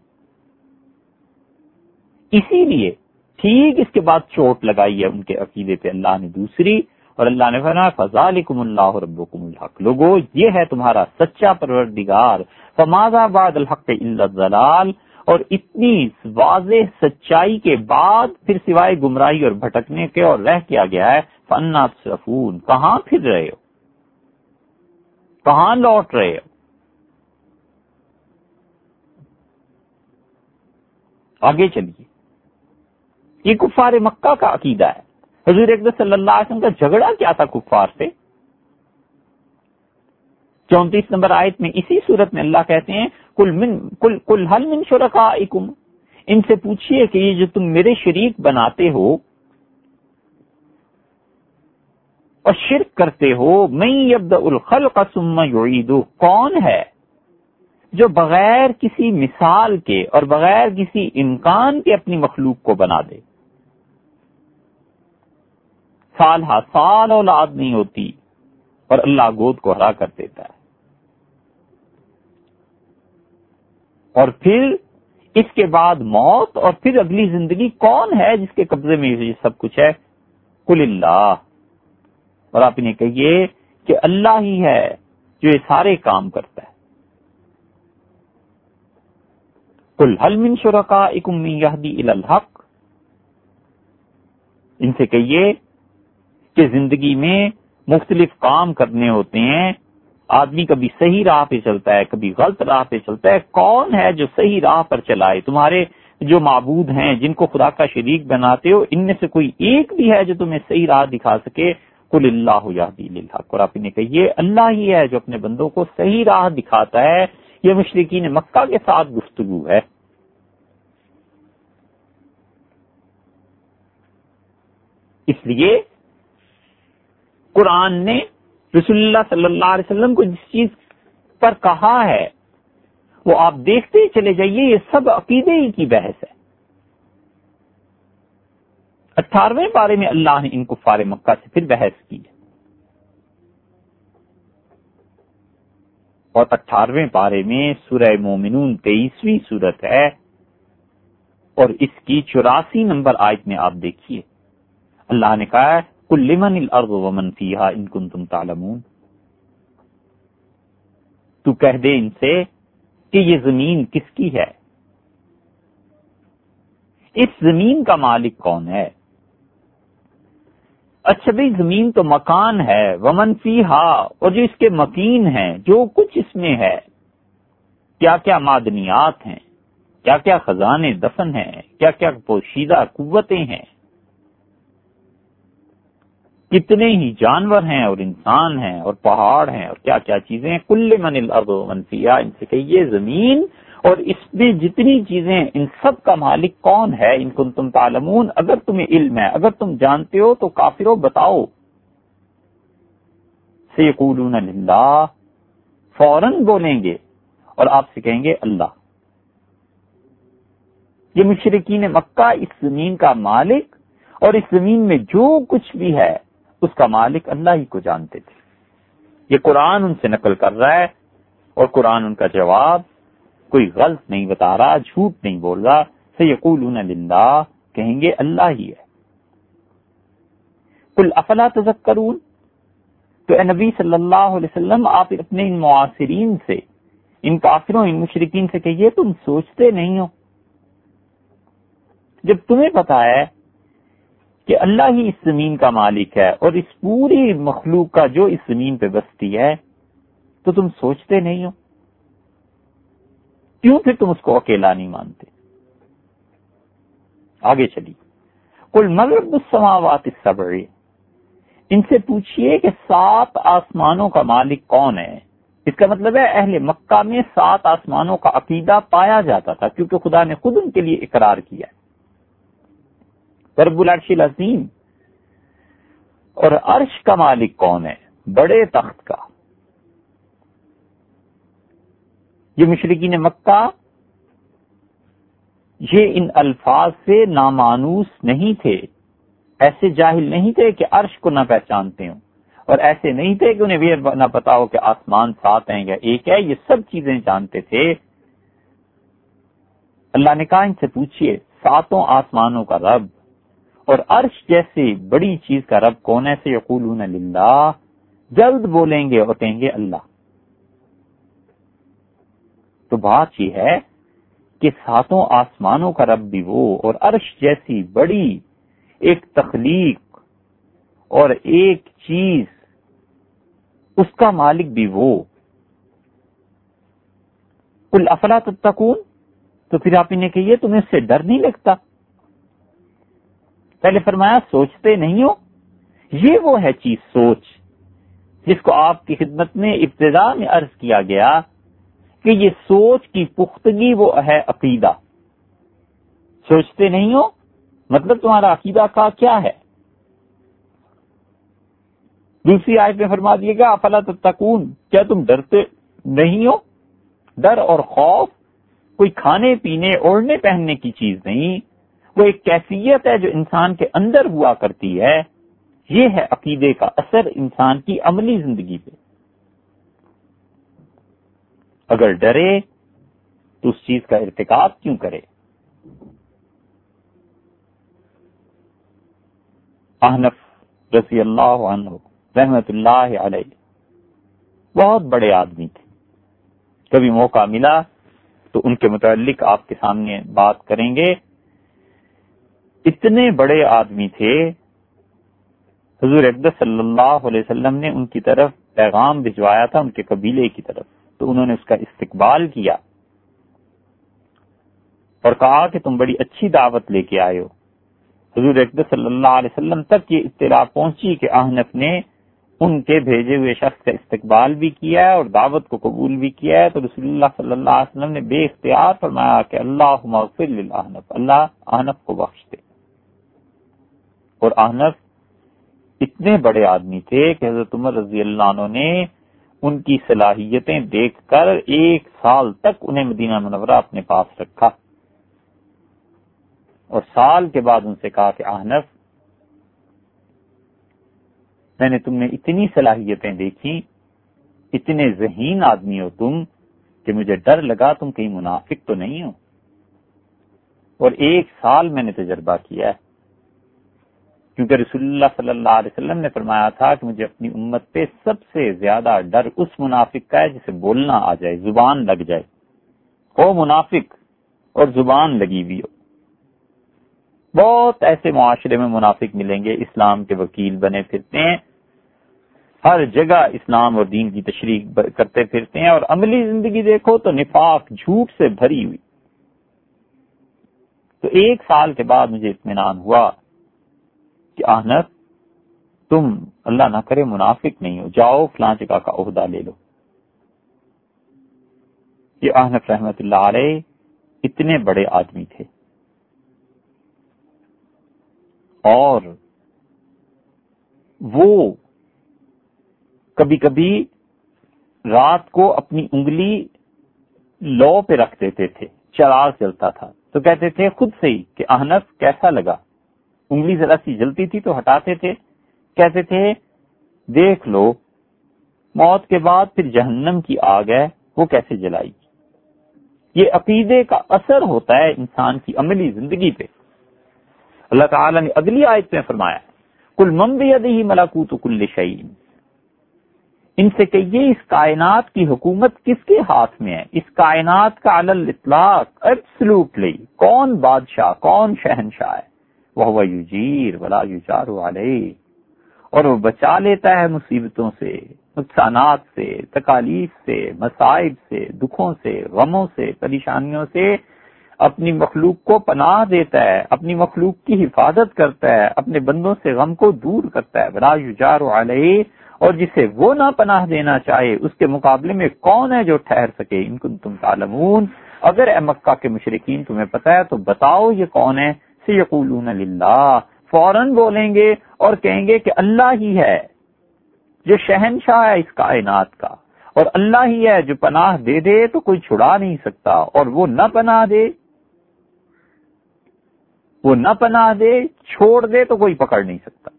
Speaker 1: اسی لیے ٹھیک اس کے بعد چوٹ لگائی ہے ان کے عقیدے پہ۔ اللہ نے دوسری اور اللہ نے فرمایا فضالکم اللہ ربکم الحق. لوگو، یہ ہے تمہارا سچا پروردگار. فماذا بعد الحق الا الضلال اور اتنی واضح سچائی کے بعد پھر سوائے گمراہی اور بھٹکنے کے اور رہ کیا گیا ہے. فنا سفون کہاں پھر رہے ہو؟ کہاں لوٹ رہے ہو؟ آگے چلیے. یہ کفار مکہ کا عقیدہ ہے. حضور اقدام صلی اللہ علیہ وسلم کا جھگڑا کیا تھا کفار سے؟ چونتیس نمبر آیت میں اسی صورت میں اللہ کہتے ہیں کل من کل کل حل من شرکا ان سے پوچھئے کہ یہ جو تم میرے شریک بناتے ہو اور شرک کرتے ہو میں ابد الخل کا سما کون ہے؟ جو بغیر کسی مثال کے اور بغیر کسی امکان کے اپنی مخلوق کو بنا دے۔ سال ہا سال اولاد نہیں ہوتی اور اللہ گود کو ہرا کر دیتا ہے۔ اور پھر اس کے بعد موت اور پھر اگلی زندگی کون ہے جس کے قبضے میں یہ سب کچھ ہے؟ کل اللہ۔ اور آپ انہیں کہیے کہ اللہ ہی ہے جو یہ سارے کام کرتا ہے۔ کل حل من شرکا اکمی الحق؟ ان سے کہیے کہ زندگی میں مختلف کام کرنے ہوتے ہیں، آدمی کبھی صحیح راہ پہ چلتا ہے، کبھی غلط راہ پہ چلتا ہے، کون ہے جو صحیح راہ پر چلائے تمہارے جو معبود ہیں، جن کو خدا کا شریک بناتے ہو، ان میں سے کوئی ایک بھی ہے جو تمہیں صحیح راہ دکھا سکے؟ کل اللہ الحق اور آپ انہیں کہیے، اللہ ہی ہے جو اپنے بندوں کو صحیح راہ دکھاتا ہے۔ یہ مشرقین مکہ کے ساتھ گفتگو ہے۔ اس لیے قرآن نے رسول اللہ صلی اللہ علیہ وسلم کو جس چیز پر کہا ہے، وہ آپ دیکھتے ہی چلے جائیے، یہ سب عقیدے ہی کی بحث ہے۔ اٹھارہویں بارے میں اللہ نے ان کو فار مکہ سے پھر بحث کی۔ ہے اور اٹھارہویں بارے میں سورہ مومنون تیئیسویں صورت ہے۔ اور اس کی چوراسی نمبر آیت میں آپ دیکھیے۔ اللہ نے کہا کل لمن الارض ومن فیہا ان کنتم تعلمون؟ تو کہہ دے ان سے کہ یہ زمین کس کی ہے؟ اس زمین کا مالک کون ہے؟ اچھا بھائی، زمین تو مکان ہے، ومن فی ہا اور جو اس کے مکین ہیں، جو کچھ اس میں ہے، کیا کیا معدنیات ہیں؟ کیا کیا خزانے دفن ہیں؟ کیا کیا پوشیدہ قوتیں ہیں؟ کتنے ہی جانور ہیں اور انسان ہیں اور پہاڑ ہیں اور کیا کیا چیزیں ہیں۔ کل من الارض منفیا ان سے کہ یہ زمین اور اس میں جتنی چیزیں ان سب کا مالک کون ہے؟ ان کو تم تعلمون۔ اگر تمہیں علم ہے، اگر تم جانتے ہو تو کافرو بتاؤ۔ سیقولون للہ۔ فوراً بولیں گے اور آپ سے کہیں گے اللہ۔ یہ مشرقین مکہ اس زمین کا مالک اور اس زمین میں جو کچھ بھی ہے اس کا مالک اللہ ہی کو جانتے تھے۔ یہ قرآن ان سے نقل کر رہا ہے اور قرآن ان کا جواب کوئی غلط نہیں بتا رہا، جھوٹ نہیں بول رہا۔ سیقول کہیں گے اللہ ہی ہے۔ کل افلا تذکرون تو اے نبی صلی اللہ علیہ وسلم، آپ اپنے ان معاصرین سے، ان کافروں، ان مشرقین سے کہیے، تم سوچتے نہیں ہو۔ جب تمہیں پتا ہے کہ اللہ ہی اس زمین کا مالک ہے اور اس پوری مخلوق کا جو اس زمین پہ بستی ہے، تو تم سوچتے نہیں ہو؟ کیوں پھر تم اس کو اکیلا نہیں مانتے؟ آگے چلی کل مغرب السماوات السبع۔ ان سے پوچھئے کہ سات آسمانوں کا مالک کون ہے؟ اس کا مطلب ہے اہل مکہ میں سات آسمانوں کا عقیدہ پایا جاتا تھا، کیونکہ خدا نے خود ان کے لیے اقرار کیا ہے۔ رب العرش العظیم۔ اور عرش کا مالک کون ہے؟ بڑے تخت کا۔ یہ مشرقین مکہ، یہ ان الفاظ سے نامانوس نہیں تھے۔ ایسے جاہل نہیں تھے کہ عرش کو نہ پہچانتے ہوں۔ اور ایسے نہیں تھے کہ انہیں یہ نہ پتا ہو کہ آسمان سات ہیں یا ایک ہے۔ یہ سب چیزیں جانتے تھے۔ اللہ نے کہا ان سے پوچھئے، ساتوں آسمانوں کا رب۔ اور عرش جیسی بڑی چیز کا رب کون ہے؟ سے یقولون للہ۔ جلد بولیں گے اور کہیں گے اللہ۔ تو بات یہ ہے کہ ساتوں آسمانوں کا رب بھی وہ اور عرش جیسی بڑی ایک تخلیق اور ایک چیز اس کا مالک بھی وہ۔ کل افلا تتقون؟ تو پھر آپ انہیں کہیے، تمہیں اس سے ڈر نہیں لگتا؟ پہلے فرمایا، سوچتے نہیں ہو؟ یہ وہ ہے چیز سوچ، جس کو آپ کی خدمت میں ابتدا میں عرض کیا گیا کہ یہ سوچ کی پختگی وہ ہے عقیدہ۔ سوچتے نہیں ہو؟ مطلب تمہارا عقیدہ کا کیا ہے؟ دوسری آیت میں فرما دیے گا، افلا تتقون، کیا تم ڈرتے نہیں ہو؟ ڈر اور خوف، کوئی کھانے پینے، اوڑھنے پہننے کی چیز نہیں۔ وہ ایک کیفیت ہے جو انسان کے اندر ہوا کرتی ہے، یہ ہے عقیدے کا اثر انسان کی عملی زندگی پہ۔ اگر ڈرے تو اس چیز کا ارتکاب کیوں کرے؟ احنف رضی اللہ عنہ رحمت اللہ علیہ بہت بڑے آدمی تھے۔ کبھی موقع ملا تو ان کے متعلق آپ کے سامنے بات کریں گے۔ اتنے بڑے آدمی تھے۔ حضور اقدس صلی اللہ علیہ وسلم نے ان کی طرف پیغام بھجوایا تھا، ان کے قبیلے کی طرف۔ تو انہوں نے اس کا استقبال کیا اور کہا کہ تم بڑی اچھی دعوت لے کے آئے ہو۔ حضور اقدس صلی اللہ علیہ وسلم تک یہ اطلاع پہنچی کہ احنف نے ان کے بھیجے ہوئے شخص کا استقبال بھی کیا ہے اور دعوت کو قبول بھی کیا ہے۔ تو رسول اللہ صلی اللہ علیہ وسلم نے بے اختیار فرمایا کہ اللہ مغفر اللہ احنف کو بخش دے۔ اور احنف اتنے بڑے آدمی تھے کہ حضرت عمر رضی اللہ عنہ نے ان کی صلاحیتیں دیکھ کر ایک سال تک انہیں مدینہ منورہ اپنے پاس رکھا۔ اور سال کے بعد ان سے کہا کہ آہنف میں نے تم نے اتنی صلاحیتیں دیکھی، اتنے ذہین آدمی ہو تم کہ مجھے ڈر لگا، تم کہیں منافق تو نہیں ہو۔ اور ایک سال میں نے تجربہ کیا ہے۔ کیونکہ رسول اللہ صلی اللہ علیہ وسلم نے فرمایا تھا کہ مجھے اپنی امت پہ سب سے زیادہ ڈر اس منافق کا ہے جسے بولنا آ جائے، زبان لگ جائے۔ ہو منافق، اور زبان لگی ہوئی ہو۔ بہت ایسے معاشرے میں منافق ملیں گے، اسلام کے وکیل بنے پھرتے ہیں، ہر جگہ اسلام اور دین کی تشریح کرتے پھرتے ہیں، اور عملی زندگی دیکھو تو نفاق جھوٹ سے بھری ہوئی۔ تو ایک سال کے بعد مجھے اطمینان ہوا کہ آنر، تم اللہ نہ کرے منافق نہیں ہو۔ جاؤ فلاں جگہ کا عہدہ لے لو۔ یہ آنف رحمت اللہ علیہ اتنے بڑے آدمی تھے۔ اور وہ کبھی کبھی رات کو اپنی انگلی لو پہ رکھ دیتے تھے، چراغ چلتا تھا۔ تو کہتے تھے، خود سے ہی کہ احنف کیسا لگا؟ انگلی ذرا سی جلتی تھی تو ہٹاتے تھے۔ کہتے تھے، دیکھ لو، موت کے بعد پھر جہنم کی آگ ہے، وہ کیسے جلائی یہ عقیدے کا اثر ہوتا ہے انسان کی عملی زندگی پہ۔ اللہ تعالی نے اگلی آیت میں فرمایا کل ممبی ادی ملاکوت کل شعین ان سے کہیے اس کائنات کی حکومت کس کے ہاتھ میں ہے؟ اس کائنات کا اطلاق ایبسلوٹلی کون بادشاہ، کون شہنشاہ ہے؟ وہ یوجیر ولا یوجار علیہ۔ اور وہ بچا لیتا ہے مصیبتوں سے، نقصانات سے، تکالیف سے، مصائب سے، دکھوں سے، غموں سے، پریشانیوں سے اپنی مخلوق کو پناہ دیتا ہے، اپنی مخلوق کی حفاظت کرتا ہے، اپنے بندوں سے غم کو دور کرتا ہے۔ بلا یوجار علیہ، اور جسے وہ نہ پناہ دینا چاہے، اس کے مقابلے میں کون ہے جو ٹھہر سکے؟ ان کو تم تعلمون۔ اگر اے مکہ کے مشرقین تمہیں پتا ہے، تو بتاؤ یہ کون ہے؟ یقولون للہ، فوراً بولیں گے اور کہیں گے کہ اللہ ہی ہے، جو شہنشاہ ہے اس کائنات کا۔ اور اللہ ہی ہے جو پناہ دے دے تو کوئی چھڑا نہیں سکتا، اور وہ نہ پناہ دے، وہ نہ پناہ دے، چھوڑ دے تو کوئی پکڑ نہیں سکتا۔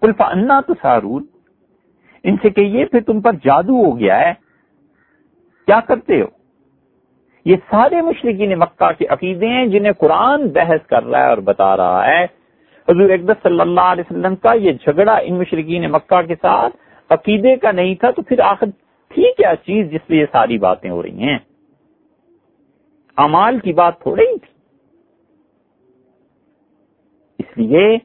Speaker 1: کلفا انا تو سارون ان سے کہیے پھر تم پر جادو ہو گیا ہے۔ کیا کرتے ہو؟ یہ سارے مشرقین مکہ کے عقیدے ہیں جنہیں قرآن بحث کر رہا ہے اور بتا رہا ہے۔ حضور اقدس صلی اللہ علیہ وسلم کا یہ جھگڑا ان مشرقین مکہ کے ساتھ عقیدے کا نہیں تھا تو پھر آخر تھی کیا چیز جس پہ یہ ساری باتیں ہو رہی ہیں؟ امال کی بات تھوڑی ہی تھی۔ اس لیے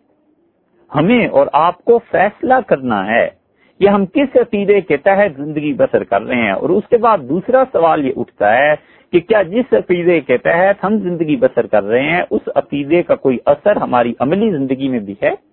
Speaker 1: ہمیں اور آپ کو فیصلہ کرنا ہے کہ ہم کس عقیدے کے تحت زندگی بسر کر رہے ہیں اور اس کے بعد دوسرا سوال یہ اٹھتا ہے کہ کیا جس عقیدے کے تحت ہم زندگی بسر کر رہے ہیں، اس عقیدے کا کوئی اثر ہماری عملی زندگی میں بھی ہے؟